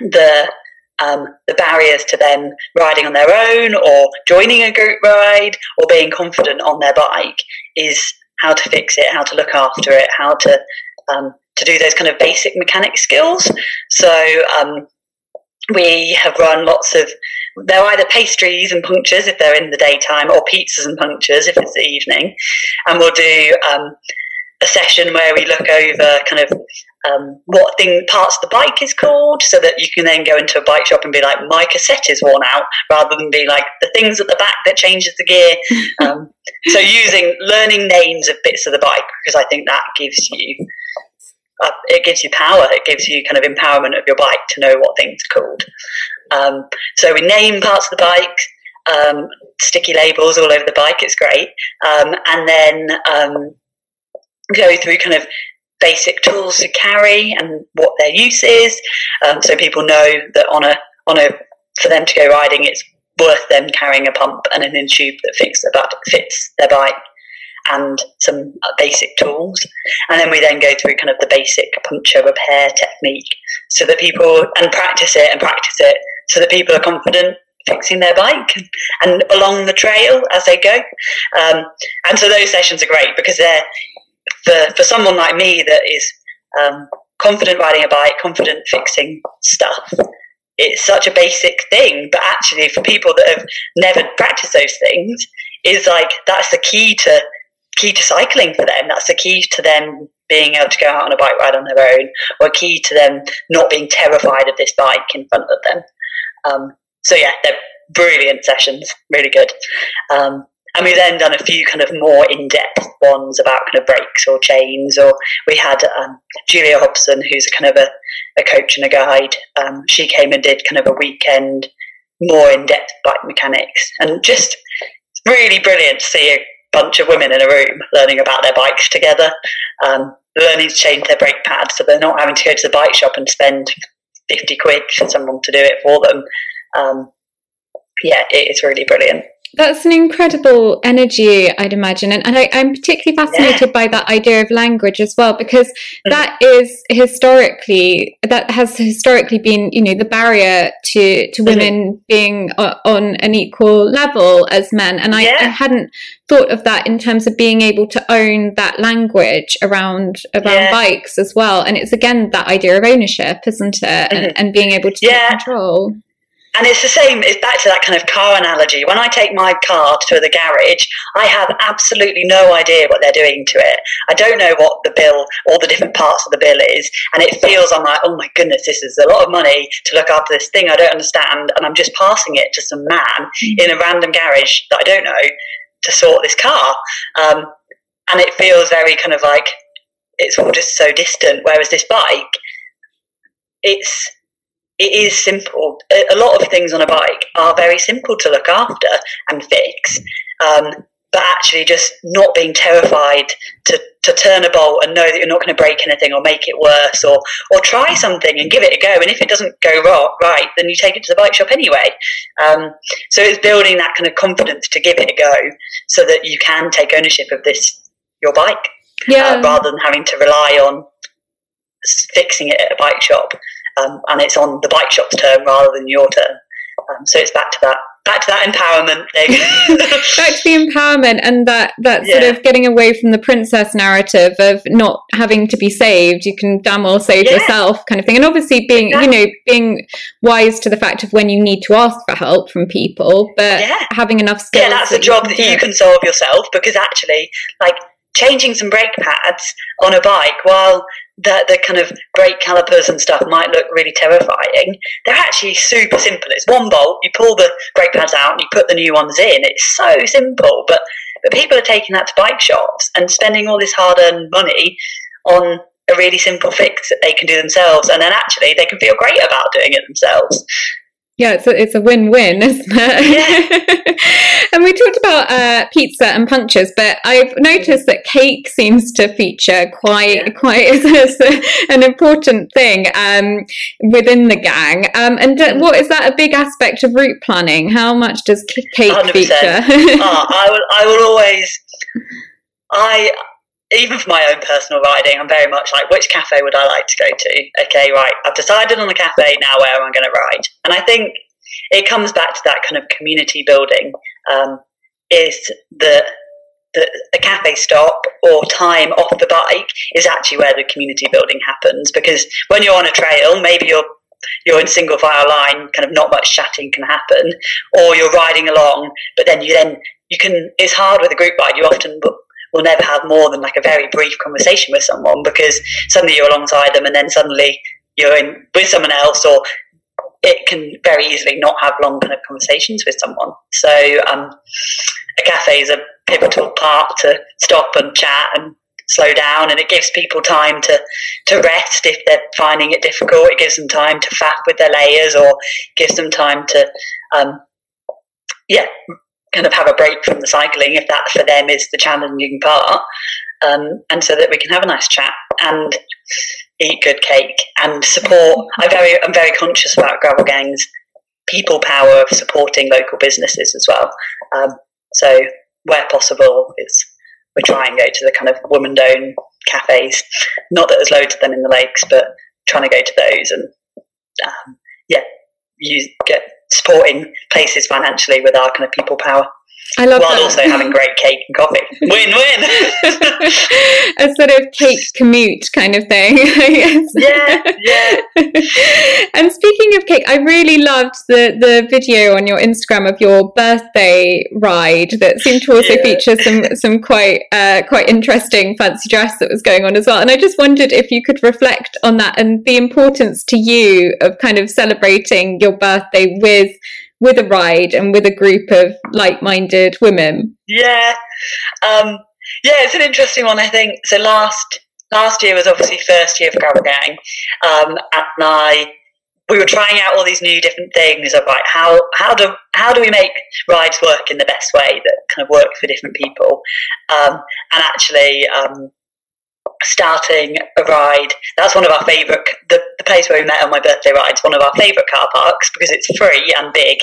the um, the barriers to them riding on their own or joining a group ride or being confident on their bike is how to fix it, how to look after it, how to um, to do those kind of basic mechanic skills. So um, we have run lots of they're either pastries and punctures if they're in the daytime or pizzas and punctures if it's the evening and we'll do um, a session where we look over kind of um, what thing parts of the bike is called, so that you can then go into a bike shop and be like, my cassette is worn out, rather than be like the things at the back that changes the gear. (laughs) Um, so using learning names of bits of the bike because I think that gives you uh, it gives you power. It gives you kind of empowerment of your bike to know what things are called. Um, so we name parts of the bike, um, sticky labels all over the bike. It's great, um, and then um, go through kind of basic tools to carry and what their use is, um, so people know that on a on a for them to go riding, it's worth them carrying a pump and an in tube that fits their, fits their bike and some basic tools. And then we then go through kind of the basic puncture repair technique so that people, and practice it and practice it so that people are confident fixing their bike and along the trail as they go. Um, and so those sessions are great because they're for, for someone like me that is um, confident riding a bike, confident fixing stuff. It's such a basic thing, but actually, for people that have never practiced those things, is like that's the key to key to cycling for them. That's the key to them being able to go out on a bike ride on their own, or key to them not being terrified of this bike in front of them. Um, so yeah, they're brilliant sessions, really good. Um, and we've then done a few kind of more in-depth ones about kind of brakes or chains. Or we had um, Julia Hobson, who's a kind of a, a coach and a guide. Um, she came and did kind of a weekend more in-depth bike mechanics, and just really brilliant to see a bunch of women in a room learning about their bikes together, um, learning to change their brake pads, so they're not having to go to the bike shop and spend fifty quid for someone to do it for them. Um, yeah, it is really brilliant. That's an incredible energy, I'd imagine. And, and I, am particularly fascinated yeah. by that idea of language as well, because mm-hmm. that is historically, that has historically been, you know, the barrier to, to mm-hmm. women mm-hmm. being on an equal level as men. And I, yeah. I, hadn't thought of that in terms of being able to own that language around, around yeah. bikes as well. And it's again that idea of ownership, isn't it? Mm-hmm. And, and being able to take control. And it's the same, it's back to that kind of car analogy. When I take my car to the garage, I have absolutely no idea what they're doing to it. I don't know what the bill, all the different parts of the bill is. And it feels, I'm like, oh my goodness, this is a lot of money to look after this thing I don't understand. And I'm just passing it to some man mm. in a random garage that I don't know to sort this car. Um, and it feels very kind of like it's all just so distant. Whereas this bike, it's it is simple. A lot of things on a bike are very simple to look after and fix. Um, but actually, just not being terrified to, to turn a bolt and know that you're not going to break anything or make it worse, or or try something and give it a go. And if it doesn't go right, then you take it to the bike shop anyway. Um, so it's building that kind of confidence to give it a go, so that you can take ownership of this your bike, yeah. uh, rather than having to rely on fixing it at a bike shop um, and it's on the bike shop's turn rather than your turn. Um, so it's back to that back to that empowerment thing. (laughs) back to the empowerment and that that yeah. sort of getting away from the princess narrative of not having to be saved. You can damn well save yeah. yourself, kind of thing. And obviously being exactly. you know being wise to the fact of when you need to ask for help from people, but yeah. having enough skills. Yeah, that's that a job that you can solve yourself because actually, like changing some brake pads on a bike while the, the kind of brake calipers and stuff might look really terrifying, they're actually super simple. It's one bolt, you pull the brake pads out and you put the new ones in. It's so simple, but, but people are taking that to bike shops and spending all this hard earned money on a really simple fix that they can do themselves. And then actually they can feel great about doing it themselves. Yeah, it's a, it's a win-win, isn't it? Yeah. (laughs) and we talked about uh, pizza and punctures, but I've noticed that cake seems to feature quite yeah. quite (laughs) as, an important thing um, within the gang. Um, and uh, what is that a big aspect of route planning? How much does cake 100%. feature? oh, (laughs) I will I will always I even for my own personal riding, I'm very much like, which cafe would I like to go to? Okay, right, I've decided on the cafe, now where I'm going to ride? And I think it comes back to that kind of community building um, is that the, the cafe stop or time off the bike is actually where the community building happens because when you're on a trail, maybe you're you're in single file line, kind of not much chatting can happen, or you're riding along, but then you then you can. It's hard with a group ride. You often will never have more than like a very brief conversation with someone because suddenly you're alongside them and then suddenly you're in with someone else or it can very easily not have long kind of conversations with someone. So um, a cafe is a pivotal part to stop and chat and slow down and it gives people time to to rest if they're finding it difficult it gives them time to fap with their layers or gives them time to um, yeah kind of have a break from the cycling if that for them is the challenging part, um, and so that we can have a nice chat and eat good cake and support. I very I'm very conscious about gravel gangs. people power of supporting local businesses as well. Um, so where possible, it's we try and go to the kind of woman-owned cafes. Not that there's loads of them in the lakes, but trying to go to those and um, yeah, use get supporting places financially with our kind of people power. I love while that. also having great cake and coffee. (laughs) Win win. (laughs) a sort of cake commute kind of thing. (laughs) yeah, yeah. and speaking of cake, I really loved the the video on your Instagram of your birthday ride that seemed to also yeah. feature some some quite uh, quite interesting fancy dress that was going on as well. And I just wondered if you could reflect on that and the importance to you of kind of celebrating your birthday with with a ride and with a group of like-minded women. Yeah, um, yeah, it's an interesting one. I think so. Last last year was obviously first year for Gravel Gang, um, and I we were trying out all these new different things of like how how do how do we make rides work in the best way that kind of work for different people, um, and actually. Um, starting a ride. That's one of our favourite, the, the place where we met on my birthday ride is one of our favourite car parks because it's free and big.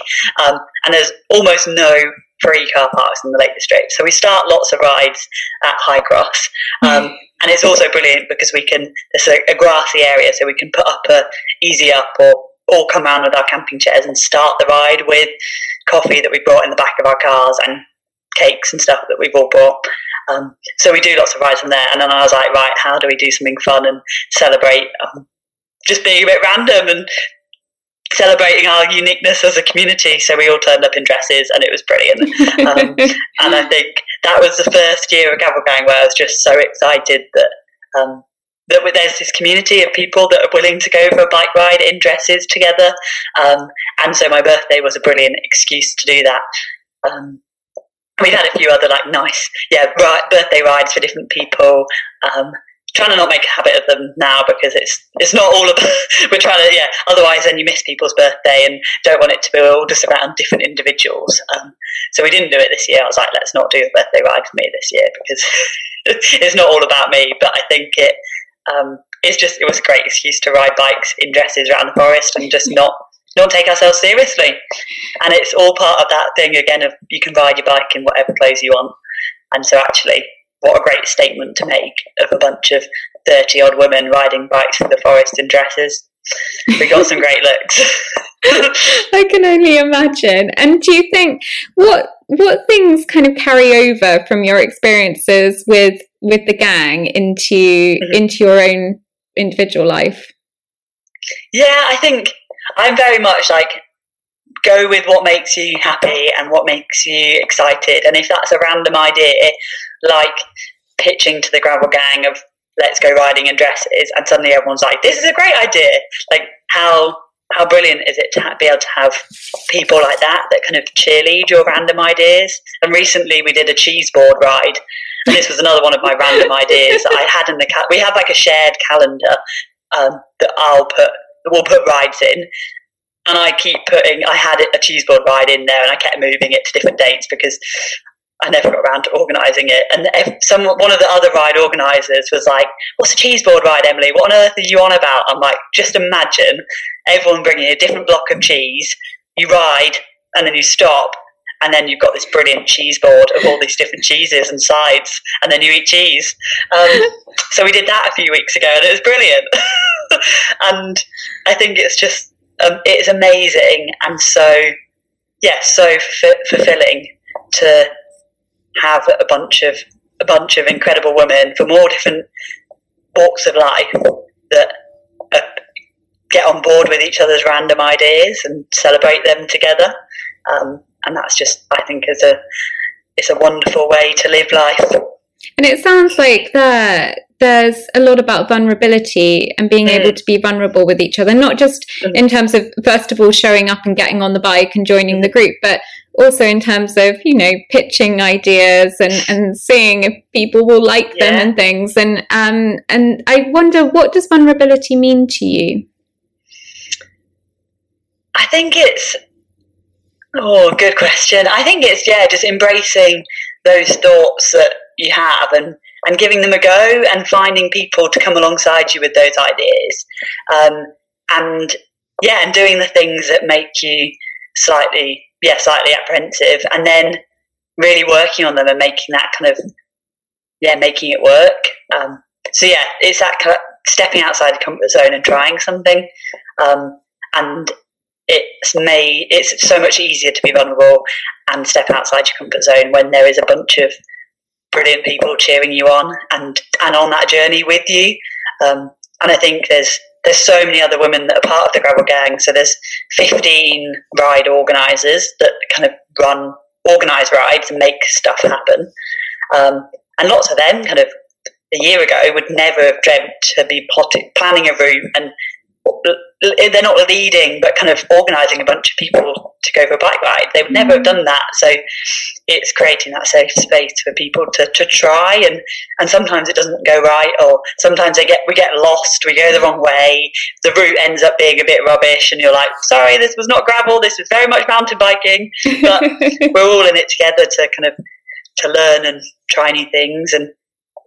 Um, and there's almost no free car parks in the Lake District. So we start lots of rides at Highcross. Um, mm. (laughs) And it's also brilliant because we can, there's a, a, grassy area, so we can put up a easy up or, or come around with our camping chairs and start the ride with coffee that we brought in the back of our cars and cakes and stuff that we've all brought. Um, so we do lots of rides from there. And then I was like, right, how do we do something fun and celebrate um, just being a bit random and celebrating our uniqueness as a community. So we all turned up in dresses and it was brilliant. Um, (laughs) and I think that was the first year of Gravel Gang where I was just so excited that um, that there's this community of people that are willing to go for a bike ride in dresses together. Um, and so my birthday was a brilliant excuse to do that. Um, we've had a few other like nice, yeah, birthday rides for different people. Trying to not make a habit of them now because it's it's not all about (laughs) we're trying to yeah otherwise then you miss people's birthday and don't want it to be all just around different individuals um, so we didn't do it this year I was like let's not do a birthday ride for me this year because (laughs) it's not all about me but I think it um, it's just it was a great excuse to ride bikes in dresses around the forest and just not don't take ourselves seriously. And it's all part of that thing again of you can ride your bike in whatever clothes you want. And so actually, what a great statement to make of a bunch of 30 odd women riding bikes through the forest in dresses. We got some great looks. (laughs) I can only imagine. And do you think what what things kind of carry over from your experiences with with the gang into mm-hmm. into your own individual life? Yeah, I think I'm very much like go with what makes you happy and what makes you excited. And if that's a random idea, like pitching to the gravel gang of let's go riding in dresses, and suddenly everyone's like, this is a great idea. Like how how brilliant is it to be able to have people like that that kind of cheerlead your random ideas? And recently we did a cheese board ride, and this was another one of my random ideas that I had in the cal- we have like a shared calendar um, that I'll put we'll put rides in. And I keep putting, I had a cheese board ride in there and I kept moving it to different dates because I never got around to organising it. And some one of the other ride organisers was like, "What's a cheese board ride, Emily? What on earth are you on about?" I'm like, "Just imagine everyone bringing a different block of cheese. You ride, and then you stop, and then you've got this brilliant cheese board of all these different cheeses and sides, and then you eat cheese." Um, (laughs) so we did that a few weeks ago, and it was brilliant. (laughs) and I think it's just um, it's amazing and so yeah, so f- fulfilling to have a bunch of a bunch of incredible women from all different walks of life that uh, get on board with each other's random ideas and celebrate them together. Um, and that's just, I think, is a it's a wonderful way to live life. And it sounds like that there's a lot about vulnerability and being mm. able to be vulnerable with each other, not just mm. in terms of, first of all, showing up and getting on the bike and joining the group, but also in terms of, you know, pitching ideas and, and seeing if people will like yeah. them and things. And, um, and I wonder, what does vulnerability mean to you? I think it's, oh, good question. I think it's, yeah, just embracing those thoughts that you have and and giving them a go and finding people to come alongside you with those ideas. Um, and yeah, and doing the things that make you slightly, yeah, slightly apprehensive, and then really working on them and making that kind of, yeah, making it work. Um, so yeah, it's that kind of stepping outside the comfort zone and trying something, um, and it's made it's so much easier to be vulnerable and step outside your comfort zone when there is a bunch of brilliant people cheering you on and and on that journey with you. Um, and I think there's there's so many other women that are part of the gravel gang. So there's 15 ride organisers that kind of run organise rides and make stuff happen. Um, and lots of them kind of a year ago would never have dreamt to be plotting, planning a route and they're not leading, but kind of organising a bunch of people to go for a bike ride. They would never have done that. So it's creating that safe space for people to, to try, and and sometimes it doesn't go right, or sometimes they get we get lost, we go the wrong way, the route ends up being a bit rubbish, and you're like, sorry, this was not gravel, this was very much mountain biking, but (laughs) we're all in it together to kind of to learn and try new things and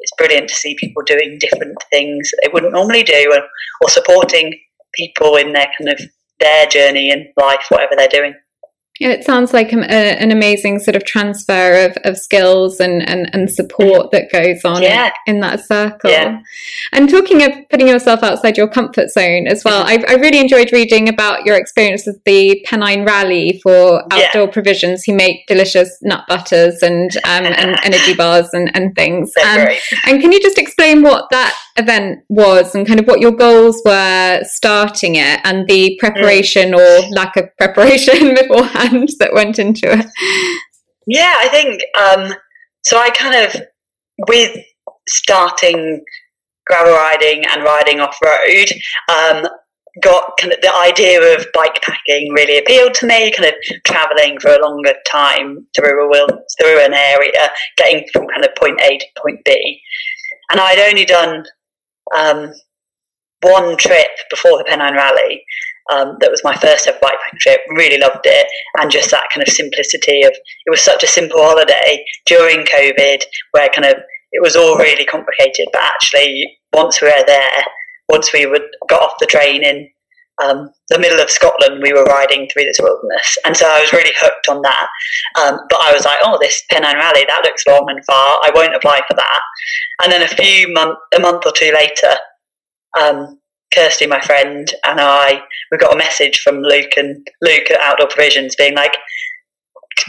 it's brilliant to see people doing different things they wouldn't normally do or, or supporting people in their kind of their journey in life, whatever they're doing. It sounds like a, an amazing sort of transfer of, of skills and, and, and support that goes on yeah. in, in, that circle. Yeah. And talking of putting yourself outside your comfort zone as well, I, I really enjoyed reading about your experience of the Pennine Rally for Outdoor yeah. Provisions, who make delicious nut butters and, um, and (laughs) energy bars and, and things. Um, and can you just explain what that event was and kind of what your goals were starting it and the preparation mm. or lack of preparation (laughs) beforehand that went into it? Yeah, I think um, so. I kind of, with starting gravel riding and riding off road, um, got kind of the idea of bike packing really appealed to me. Kind of traveling for a longer time through a through an area, getting from kind of point A to point B, and I'd only done um, one trip before the Pennine Rally. Um, that was my first ever bikepacking trip. Really loved it, and just that kind of simplicity of it was such a simple holiday during COVID, where kind of it was all really complicated. But actually, once we were there, once we would got off the train in um, the middle of Scotland, we were riding through this wilderness, and so I was really hooked on that. Um, but I was like, "Oh, this Pennine Rally that looks long and far. I won't apply for that." And then a few month, a month or two later, um, Kirsty, my friend, and I, we got a message from Luke and Luke at Outdoor Provisions, being like,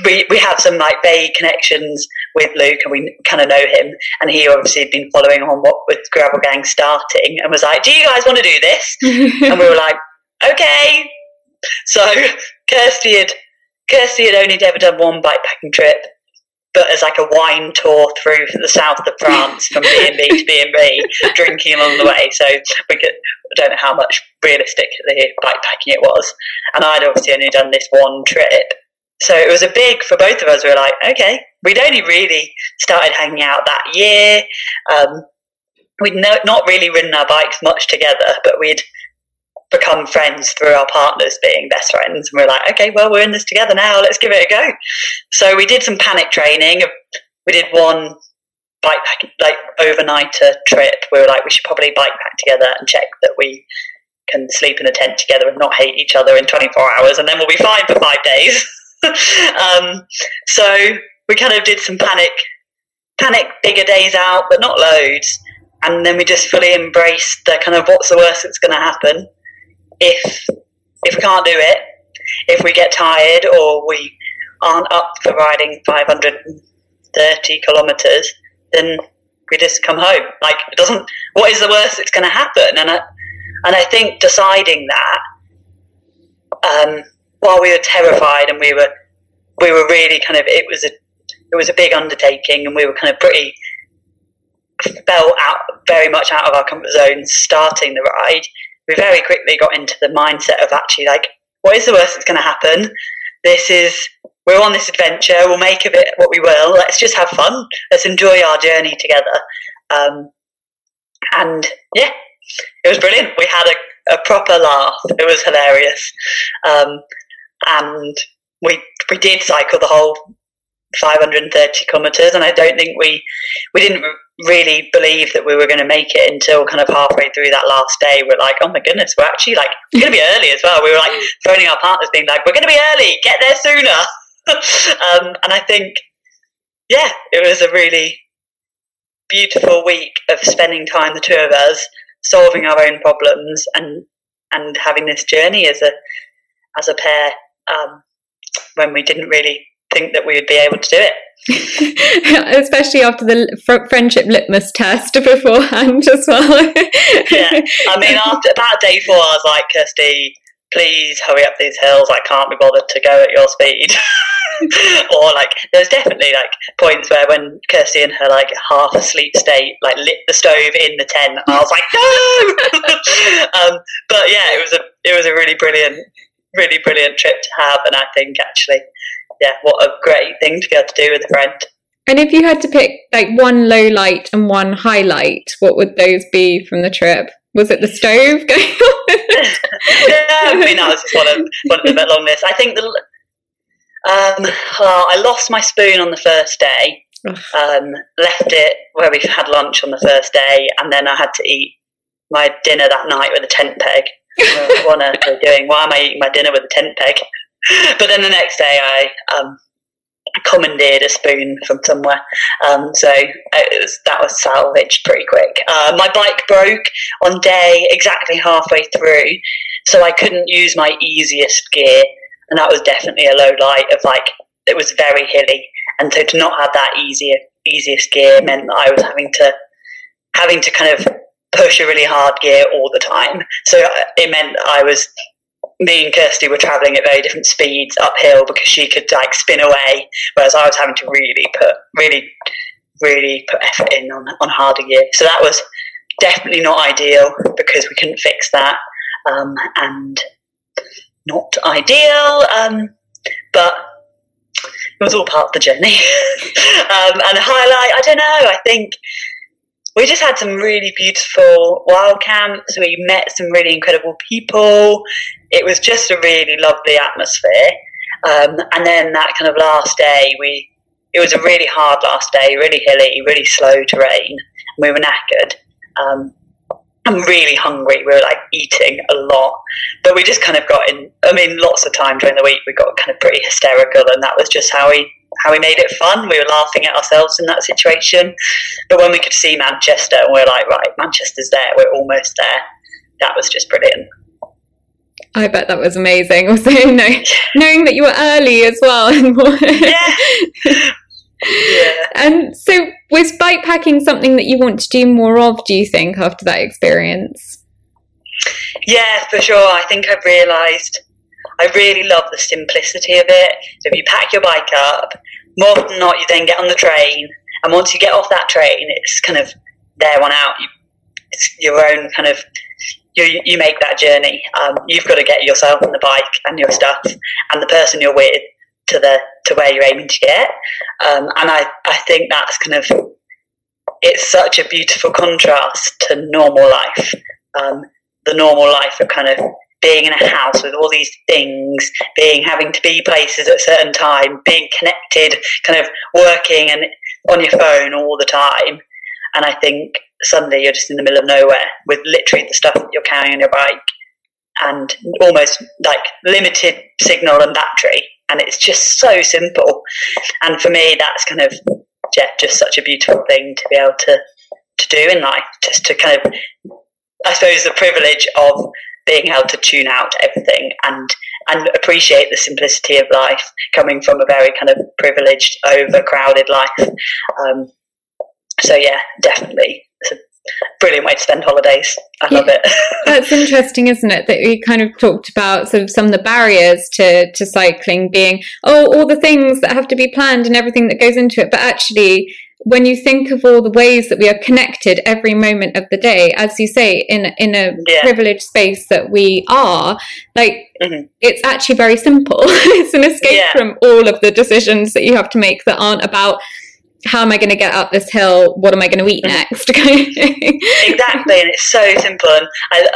we, we have some like vague connections with Luke and we kind of know him and he obviously had been following on what with Gravel Gang starting and was like do you guys want to do this (laughs) and we were like okay. So Kirsty had Kirsty had only ever done one bikepacking trip, but as like a wine tour through the south of France from B and B to B and B, drinking along the way. So we could, I don't know how much realistically bikepacking it was, and I'd obviously only done this one trip. So it was a big for both of us. We were like, okay, we'd only really started hanging out that year. Um, we'd no, not really ridden our bikes much together, but we'd become friends through our partners being best friends. And we are like, okay, well, we're in this together now. Let's give it a go. So we did some panic training. We did one bike like overnighter trip. We were like, we should probably bike pack together and check that we can sleep in a tent together and not hate each other in 24 hours, and then we'll be fine for five days. (laughs) um, so we kind of did some panic, panic bigger days out, but not loads. And then we just fully embraced the kind of what's the worst that's going to happen if if we can't do it, if we get tired or we aren't up for riding 530 kilometers, then we just come home. Like it doesn't. What is the worst that's going to happen? And I, and I think deciding that um, while we were terrified and we were we were really kind of it was a it was a big undertaking and we were kind of pretty felt out very much out of our comfort zone starting the ride we very quickly got into the mindset of actually like, what is the worst that's going to happen? This is we're on this adventure. We'll make of it what we will. Let's just have fun. Let's enjoy our journey together. Um, and yeah, it was brilliant. We had a, a proper laugh. It was hilarious. Um, and we we did cycle the whole 530 kilometers, and I don't think we we didn't really believe that we were going to make it until kind of halfway through that last day. We're like, oh my goodness, we're actually like going to be early as well. We were like (laughs) phoning our partners, being like, we're going to be early, get there sooner. (laughs) um, and I think, yeah, it was a really beautiful week of spending time, the two of us, solving our own problems and and having this journey as a as a pair um, when we didn't really think that we would be able to do it. (laughs) Especially after the fr- friendship litmus test (laughs) beforehand as well. yeah, I mean, (laughs) after about day four, I was like, Kirsty, please hurry up these hills. I can't be bothered to go at your speed. or like, there's definitely like points where when Kirsty in her like half asleep state like lit the stove in the tent, I was like, no. um, but yeah, it was a it was a really brilliant, really brilliant trip to have, and I think actually yeah, what a great thing to be able to do with a friend. And if you had to pick like one low light and one highlight, what would those be from the trip? Was it the stove (laughs) going on? yeah, I mean that was just one of one of the long list. I think the um, oh, I lost my spoon on the first day. Um, left it where we had lunch on the first day, and then I had to eat my dinner that night with a tent peg. (laughs) what am I doing? Why am I eating my dinner with a tent peg? (laughs) but then the next day I um, commandeered a spoon from somewhere. Um, so was, that was salvaged pretty quick. Uh, my bike broke on day exactly halfway through, so I couldn't use my easiest gear, and that was definitely a low light of like it was very hilly, and so to not have that easier easiest gear meant that I was having to having to kind of push a really hard gear all the time. So it meant I was me and Kirsty were traveling at very different speeds uphill because she could like spin away, whereas I was having to really put really really put effort in on on harder gear. So that was definitely not ideal because we couldn't fix that, um, and not ideal. Um, but it was all part of the journey. (laughs) um, and the highlight, I don't know. I think we just had some really beautiful wild camps. We met some really incredible people. It was just a really lovely atmosphere. Um, and then that kind of last day, we it was a really hard last day, really hilly, really slow terrain. We were knackered. Um, I'm really hungry. We were like eating a lot, but we just kind of got in. I mean, lots of time during the week we got kind of pretty hysterical, and that was just how we how we made it fun. We were laughing at ourselves in that situation. But when we could see Manchester and we we're like, right, Manchester's there, we're almost there, that was just brilliant. I bet that was amazing. (laughs) Also, knowing, knowing that you were early as well. (laughs) yeah. Yeah. And so, was bikepacking something that you want to do more of, do you think, after that experience? Yeah, for sure. I think I've realised I really love the simplicity of it. So if you pack your bike up, more than not, you then get on the train, and once you get off that train, it's kind of there one out. You, it's your own kind of you, you make that journey. Um, you've got to get yourself on the bike and your stuff and the person you're with to the to where you're aiming to get. Um, and I, I think that's kind of it's such a beautiful contrast to normal life. Um, the normal life of kind of being in a house with all these things, being having to be places at a certain time, being connected, kind of working and on your phone all the time. And I think suddenly you're just in the middle of nowhere with literally the stuff that you're carrying on your bike and almost like limited signal and battery. And it's just so simple. And for me, that's kind of yeah, just such a beautiful thing to be able to to do in life. Just to kind of, I suppose, the privilege of being able to tune out everything and and appreciate the simplicity of life coming from a very kind of privileged, overcrowded life. Um, so yeah, definitely, brilliant way to spend holidays. I yeah. love it. (laughs) That's interesting, isn't it? That we kind of talked about sort of some of the barriers to to cycling being oh all the things that have to be planned and everything that goes into it, but actually when you think of all the ways that we are connected every moment of the day, as you say, in in a yeah. privileged space that we are, like mm-hmm. it's actually very simple. (laughs) it's an escape yeah. from all of the decisions that you have to make that aren't about how am I going to get up this hill? What am I going to eat next? (laughs) exactly, and it's so simple. And,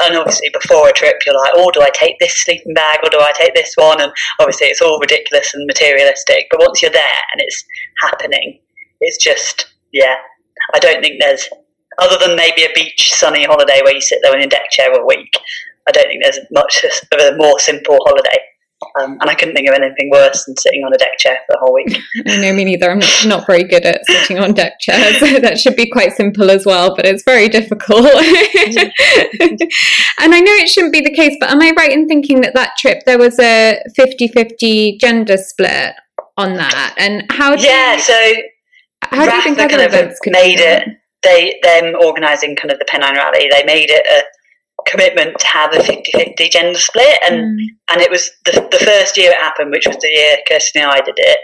and obviously, before a trip, you're like, oh, do I take this sleeping bag or do I take this one? And obviously, it's all ridiculous and materialistic. But once you're there and it's happening. It's just, yeah, I don't think there's, other than maybe a beach sunny holiday where you sit there in a deck chair a week, I don't think there's much of a more simple holiday. Um, and I couldn't think of anything worse than sitting on a deck chair for the whole week. (laughs) I know me neither. I'm not, not very good at sitting on deck chairs. (laughs) that should be quite simple as well, but it's very difficult. (laughs) and I know it shouldn't be the case, but am I right in thinking that that trip there was a 50 50 gender split on that? And how Yeah, you, so how do you think other kind events made it? They them organising kind of the Pennine Rally. They made it a commitment to have a 50-50 gender split and Mm. and it was the, the first year it happened which was the year Kirsty and I did it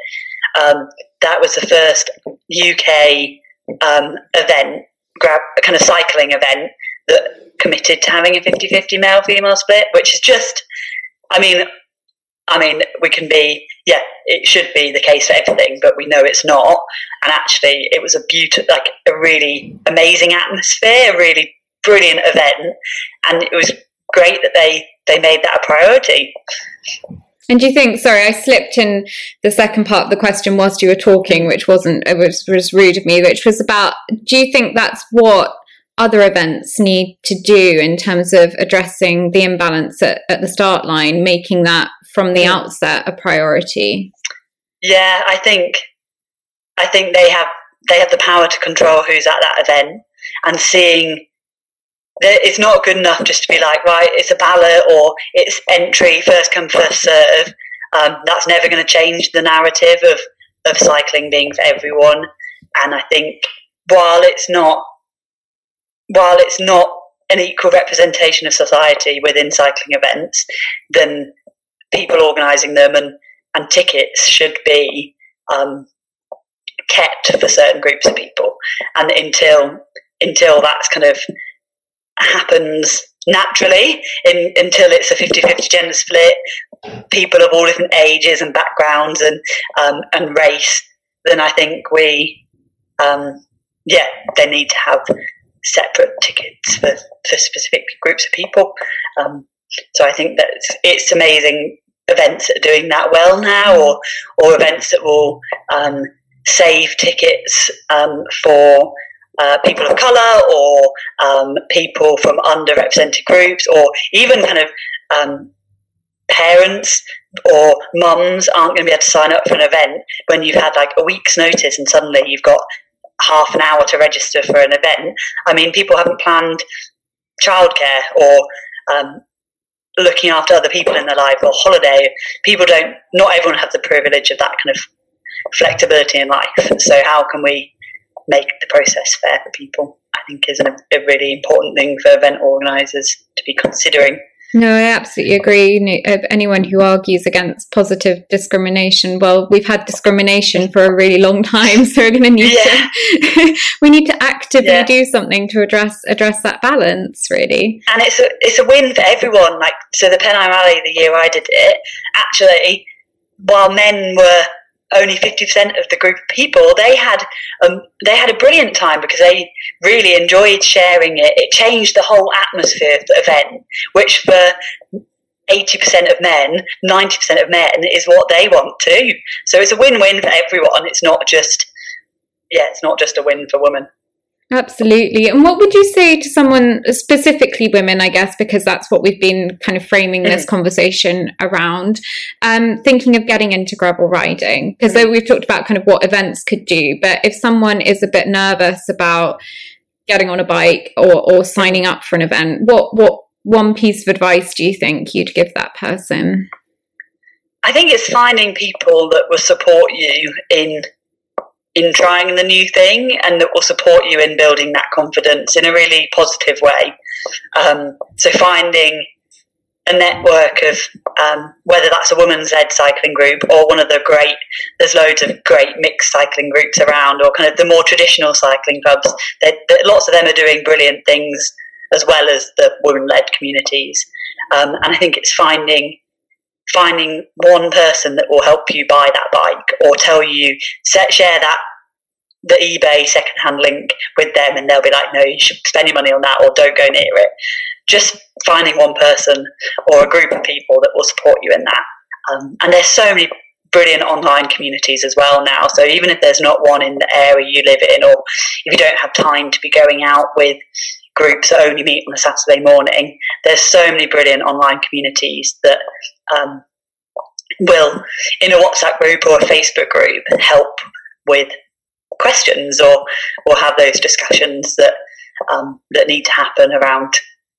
um, that was the first UK um, event grab kind of cycling event that committed to having a 50-50 male female split which is just I mean I mean we can be yeah it should be the case for everything but we know it's not and actually it was a beautiful like a really amazing atmosphere a really brilliant event and it was great that they they made that a priority And do you think? Sorry, I slipped in the second part of the question whilst you were talking, which wasn't it was was rude of me. Which was about. Do you think that's what other events need to do in terms of addressing the imbalance at, at the start line, making that from the Mm. outset a priority? yeah i think i think they have they have the power to control who's at that event and seeing it's not good enough just to be like right it's a ballot or it's entry first come first serve um, that's never going to change the narrative of of cycling being for everyone and i think while it's not while it's not an equal representation of society within cycling events then people organising them and and tickets should be um, kept for certain groups of people. And until until that's kind of happens naturally, in, until it's a 50-50 gender split, people of all different ages and backgrounds and um, and race, then I think we, um, yeah, they need to have separate tickets for, for specific groups of people. Um, so I think that it's, it's amazing events that are doing that well now, or or events that will um, save tickets um, for uh, people of colour or um, people from underrepresented groups, or even kind of um, parents or mums aren't going to be able to sign up for an event when you've had like a week's notice and suddenly you've got half an hour to register for an event. I mean, people haven't planned childcare or um, looking after other people in their life or holiday. People don't, not everyone has the privilege of that kind of flexibility in life. So, how can we make the process fair for people? I think is an, a really important thing for event organisers to be considering. No, I absolutely agree. You know, of anyone who argues against positive discrimination, well, we've had discrimination for a really long time, (laughs) so we're going to need Yeah. to (laughs) we need to actively Yeah. do something to address address that balance. Really, and it's a it's a win for everyone. Like so, the Pennine Rally the year I did it, actually, while men were only fifty percent of the group of people, they had um, they had a brilliant time because they really enjoyed sharing it. It changed the whole atmosphere of the event, which for eighty percent of men, ninety percent of men is what they want too. So it's a win-win for everyone. It's not just yeah, it's not just a win for women. Absolutely. And what would you say to someone, specifically women, I guess, because that's what we've been kind of framing this conversation around, um, thinking of getting into gravel riding? Because Mm. we've talked about kind of what events could do, but if someone is a bit nervous about getting on a bike or, or signing up for an event, what what one piece of advice do you think you'd give that person? I think it's finding people that will support you in in trying the new thing and that will support you in building that confidence in a really positive way. Um, so finding a network of um, whether that's a women's led cycling group or one of the great there's loads of great mixed cycling groups around or kind of the more traditional cycling clubs that lots of them are doing brilliant things as well as the women led communities um, and I think it's finding finding one person that will help you buy that bike or tell you set, share that the eBay secondhand link with them and they'll be like no you should spend your money on that or don't go near it just finding one person or a group of people that will support you in that um, and there's so many brilliant online communities as well now. So even if there's not one in the area you live in, or if you don't have time to be going out with groups that only meet on a Saturday morning, there's so many brilliant online communities that um, will, in a WhatsApp group or a Facebook group, help with questions or or have those discussions that um, that need to happen around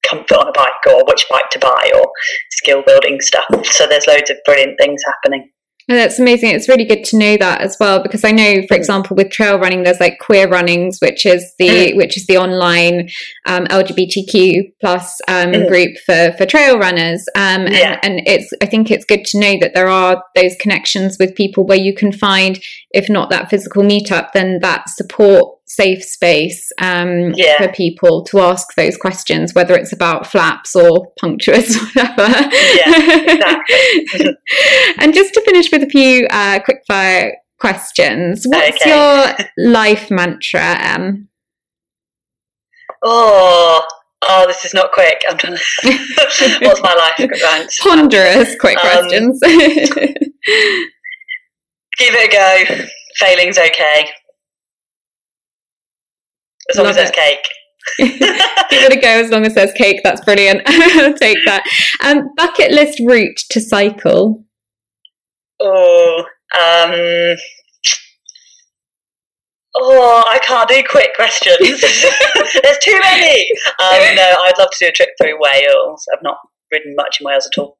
comfort on a bike or which bike to buy or skill building stuff. So there's loads of brilliant things happening. And that's amazing. It's really good to know that as well because I know, for mm. example, with trail running, there's like Queer Runnings, which is the mm. which is the online um, LGBTQ plus um, mm. group for for trail runners. Um, and, and it's I think it's good to know that there are those connections with people where you can find, if not that physical meetup, then that support safe space um, yeah. for people to ask those questions, whether it's about flaps or punctuous, (laughs) whatever. Yeah, (laughs) exactly. and just to finish with a few uh, quick fire questions, what's okay. your life mantra, Em? (laughs) Oh, oh, this is not quick. I'm trying to. what's my life mantra? Ponderous, quick um, questions. give it a go. Failing's okay. As long Love as there's it. cake. (laughs) Give it a go as long as there's cake. That's brilliant. (laughs) I'll take that. Um, bucket list route to cycle. Oh, um, oh, I can't do quick questions. (laughs) there's too many. Um, no, I'd love to do a trip through Wales. I've not ridden much in Wales at all.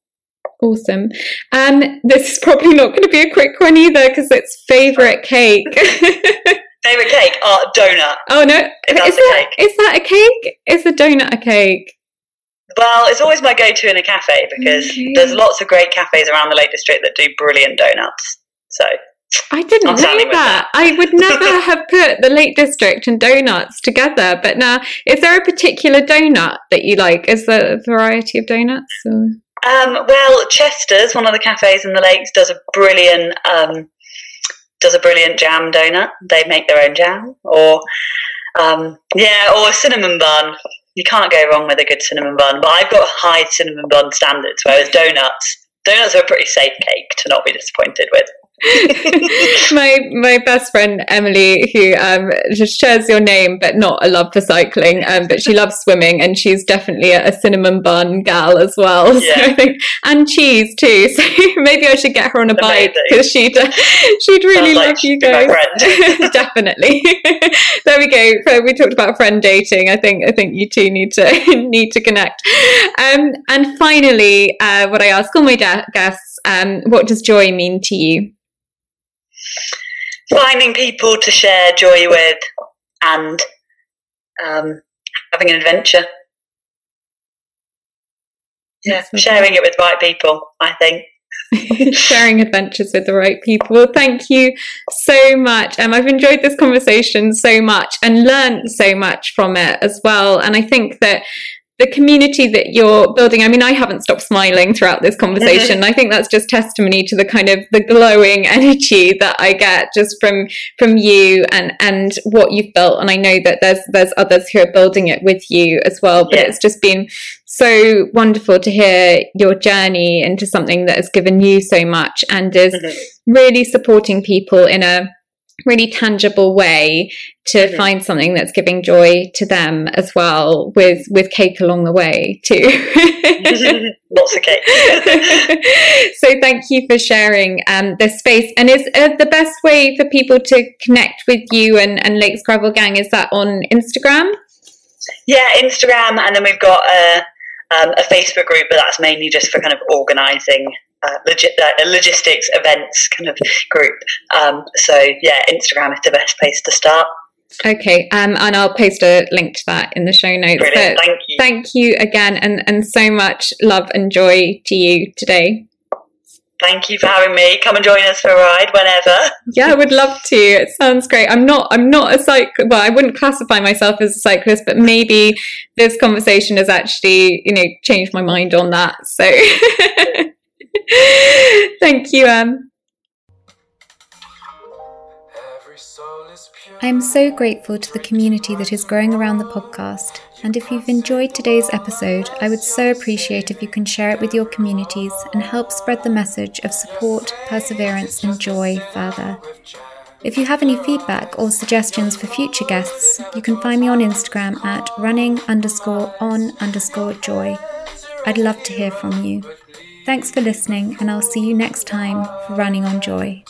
Awesome. Um, this is probably not going to be a quick one either because it's favourite cake. Favorite cake? Oh, donut. Oh no, is that, cake. is that a cake? Is a donut a cake? Well, it's always my go-to in a cafe because okay. there's lots of great cafes around the Lake District that do brilliant donuts. So I didn't I'm know that. that. I would (laughs) never have put the Lake District and donuts together. But now, is there a particular donut that you like? Is there a variety of donuts? Or? Um, well, Chester's, one of the cafes in the lakes, does a brilliant um, does a brilliant jam donut. They make their own jam, or um, yeah, or a cinnamon bun. You can't go wrong with a good cinnamon bun. But I've got high cinnamon bun standards, whereas donuts, donuts are a pretty safe cake to not be disappointed with. (laughs) my my best friend Emily, who um, just shares your name, but not a love for cycling, um, but she loves swimming, and she's definitely a, a cinnamon bun gal as well. (laughs) Yeah. So I think, and cheese too. (laughs) So maybe I should get her on a bike because she'd uh, she'd really Sounds love like you guys. definitely. there we go. So we talked about friend dating. I think I think you two need to need to connect. Um, and finally, uh, what I ask all my guests: um, What does joy mean to you? Finding people to share joy with and um, having an adventure. Yeah, sharing it with the right people, I think. (laughs) (laughs) sharing adventures with the right people. Thank you so much. Um, I've enjoyed this conversation so much and learned so much from it as well. And I think that the community that you're building i mean i haven't stopped smiling throughout this (laughs) conversation i think that's just testimony to the kind of the glowing (laughs) energy that i get just from from you and and what you've built and i know that there's there's others who are building it with you as well but yeah. it's just been so wonderful to hear your journey into something that has given you so much and is mm-hmm. really supporting people in a really tangible way to mm-hmm. find something that's giving joy to them as well with with cake along the way too. (laughs) (laughs) Lots of cake. (laughs) So thank you for sharing um, this space. And is uh, the best way for people to connect with you and, and lakes gravel gang is that on instagram? Yeah instagram and then we've got a, um, a facebook group but that's mainly just for kind of organizing uh, uh, logistics events kind of group. Um, so yeah, Instagram is the best place to start. Okay, um, and I'll post a link to that in the show notes. Brilliant. Thank you. Thank you again, and and so much love and joy to you today. Thank you for having me. Come and join us for a ride whenever. (laughs) Yeah, I would love to. It sounds great. I'm not. I'm not a cyclist. Well, I wouldn't classify myself as a cyclist, but maybe this conversation has actually, you know, changed my mind on that. So. (laughs) (laughs) Thank you, Anne. I am so grateful to the community that is growing around the podcast, and if you've enjoyed today's episode, I would so appreciate if you can share it with your communities and help spread the message of support, perseverance, and joy further. If you have any feedback or suggestions for future guests, you can find me on Instagram at running underscore on underscore joy. I'd love to hear from you. Thanks for listening, and I'll see you next time for Running on Joy.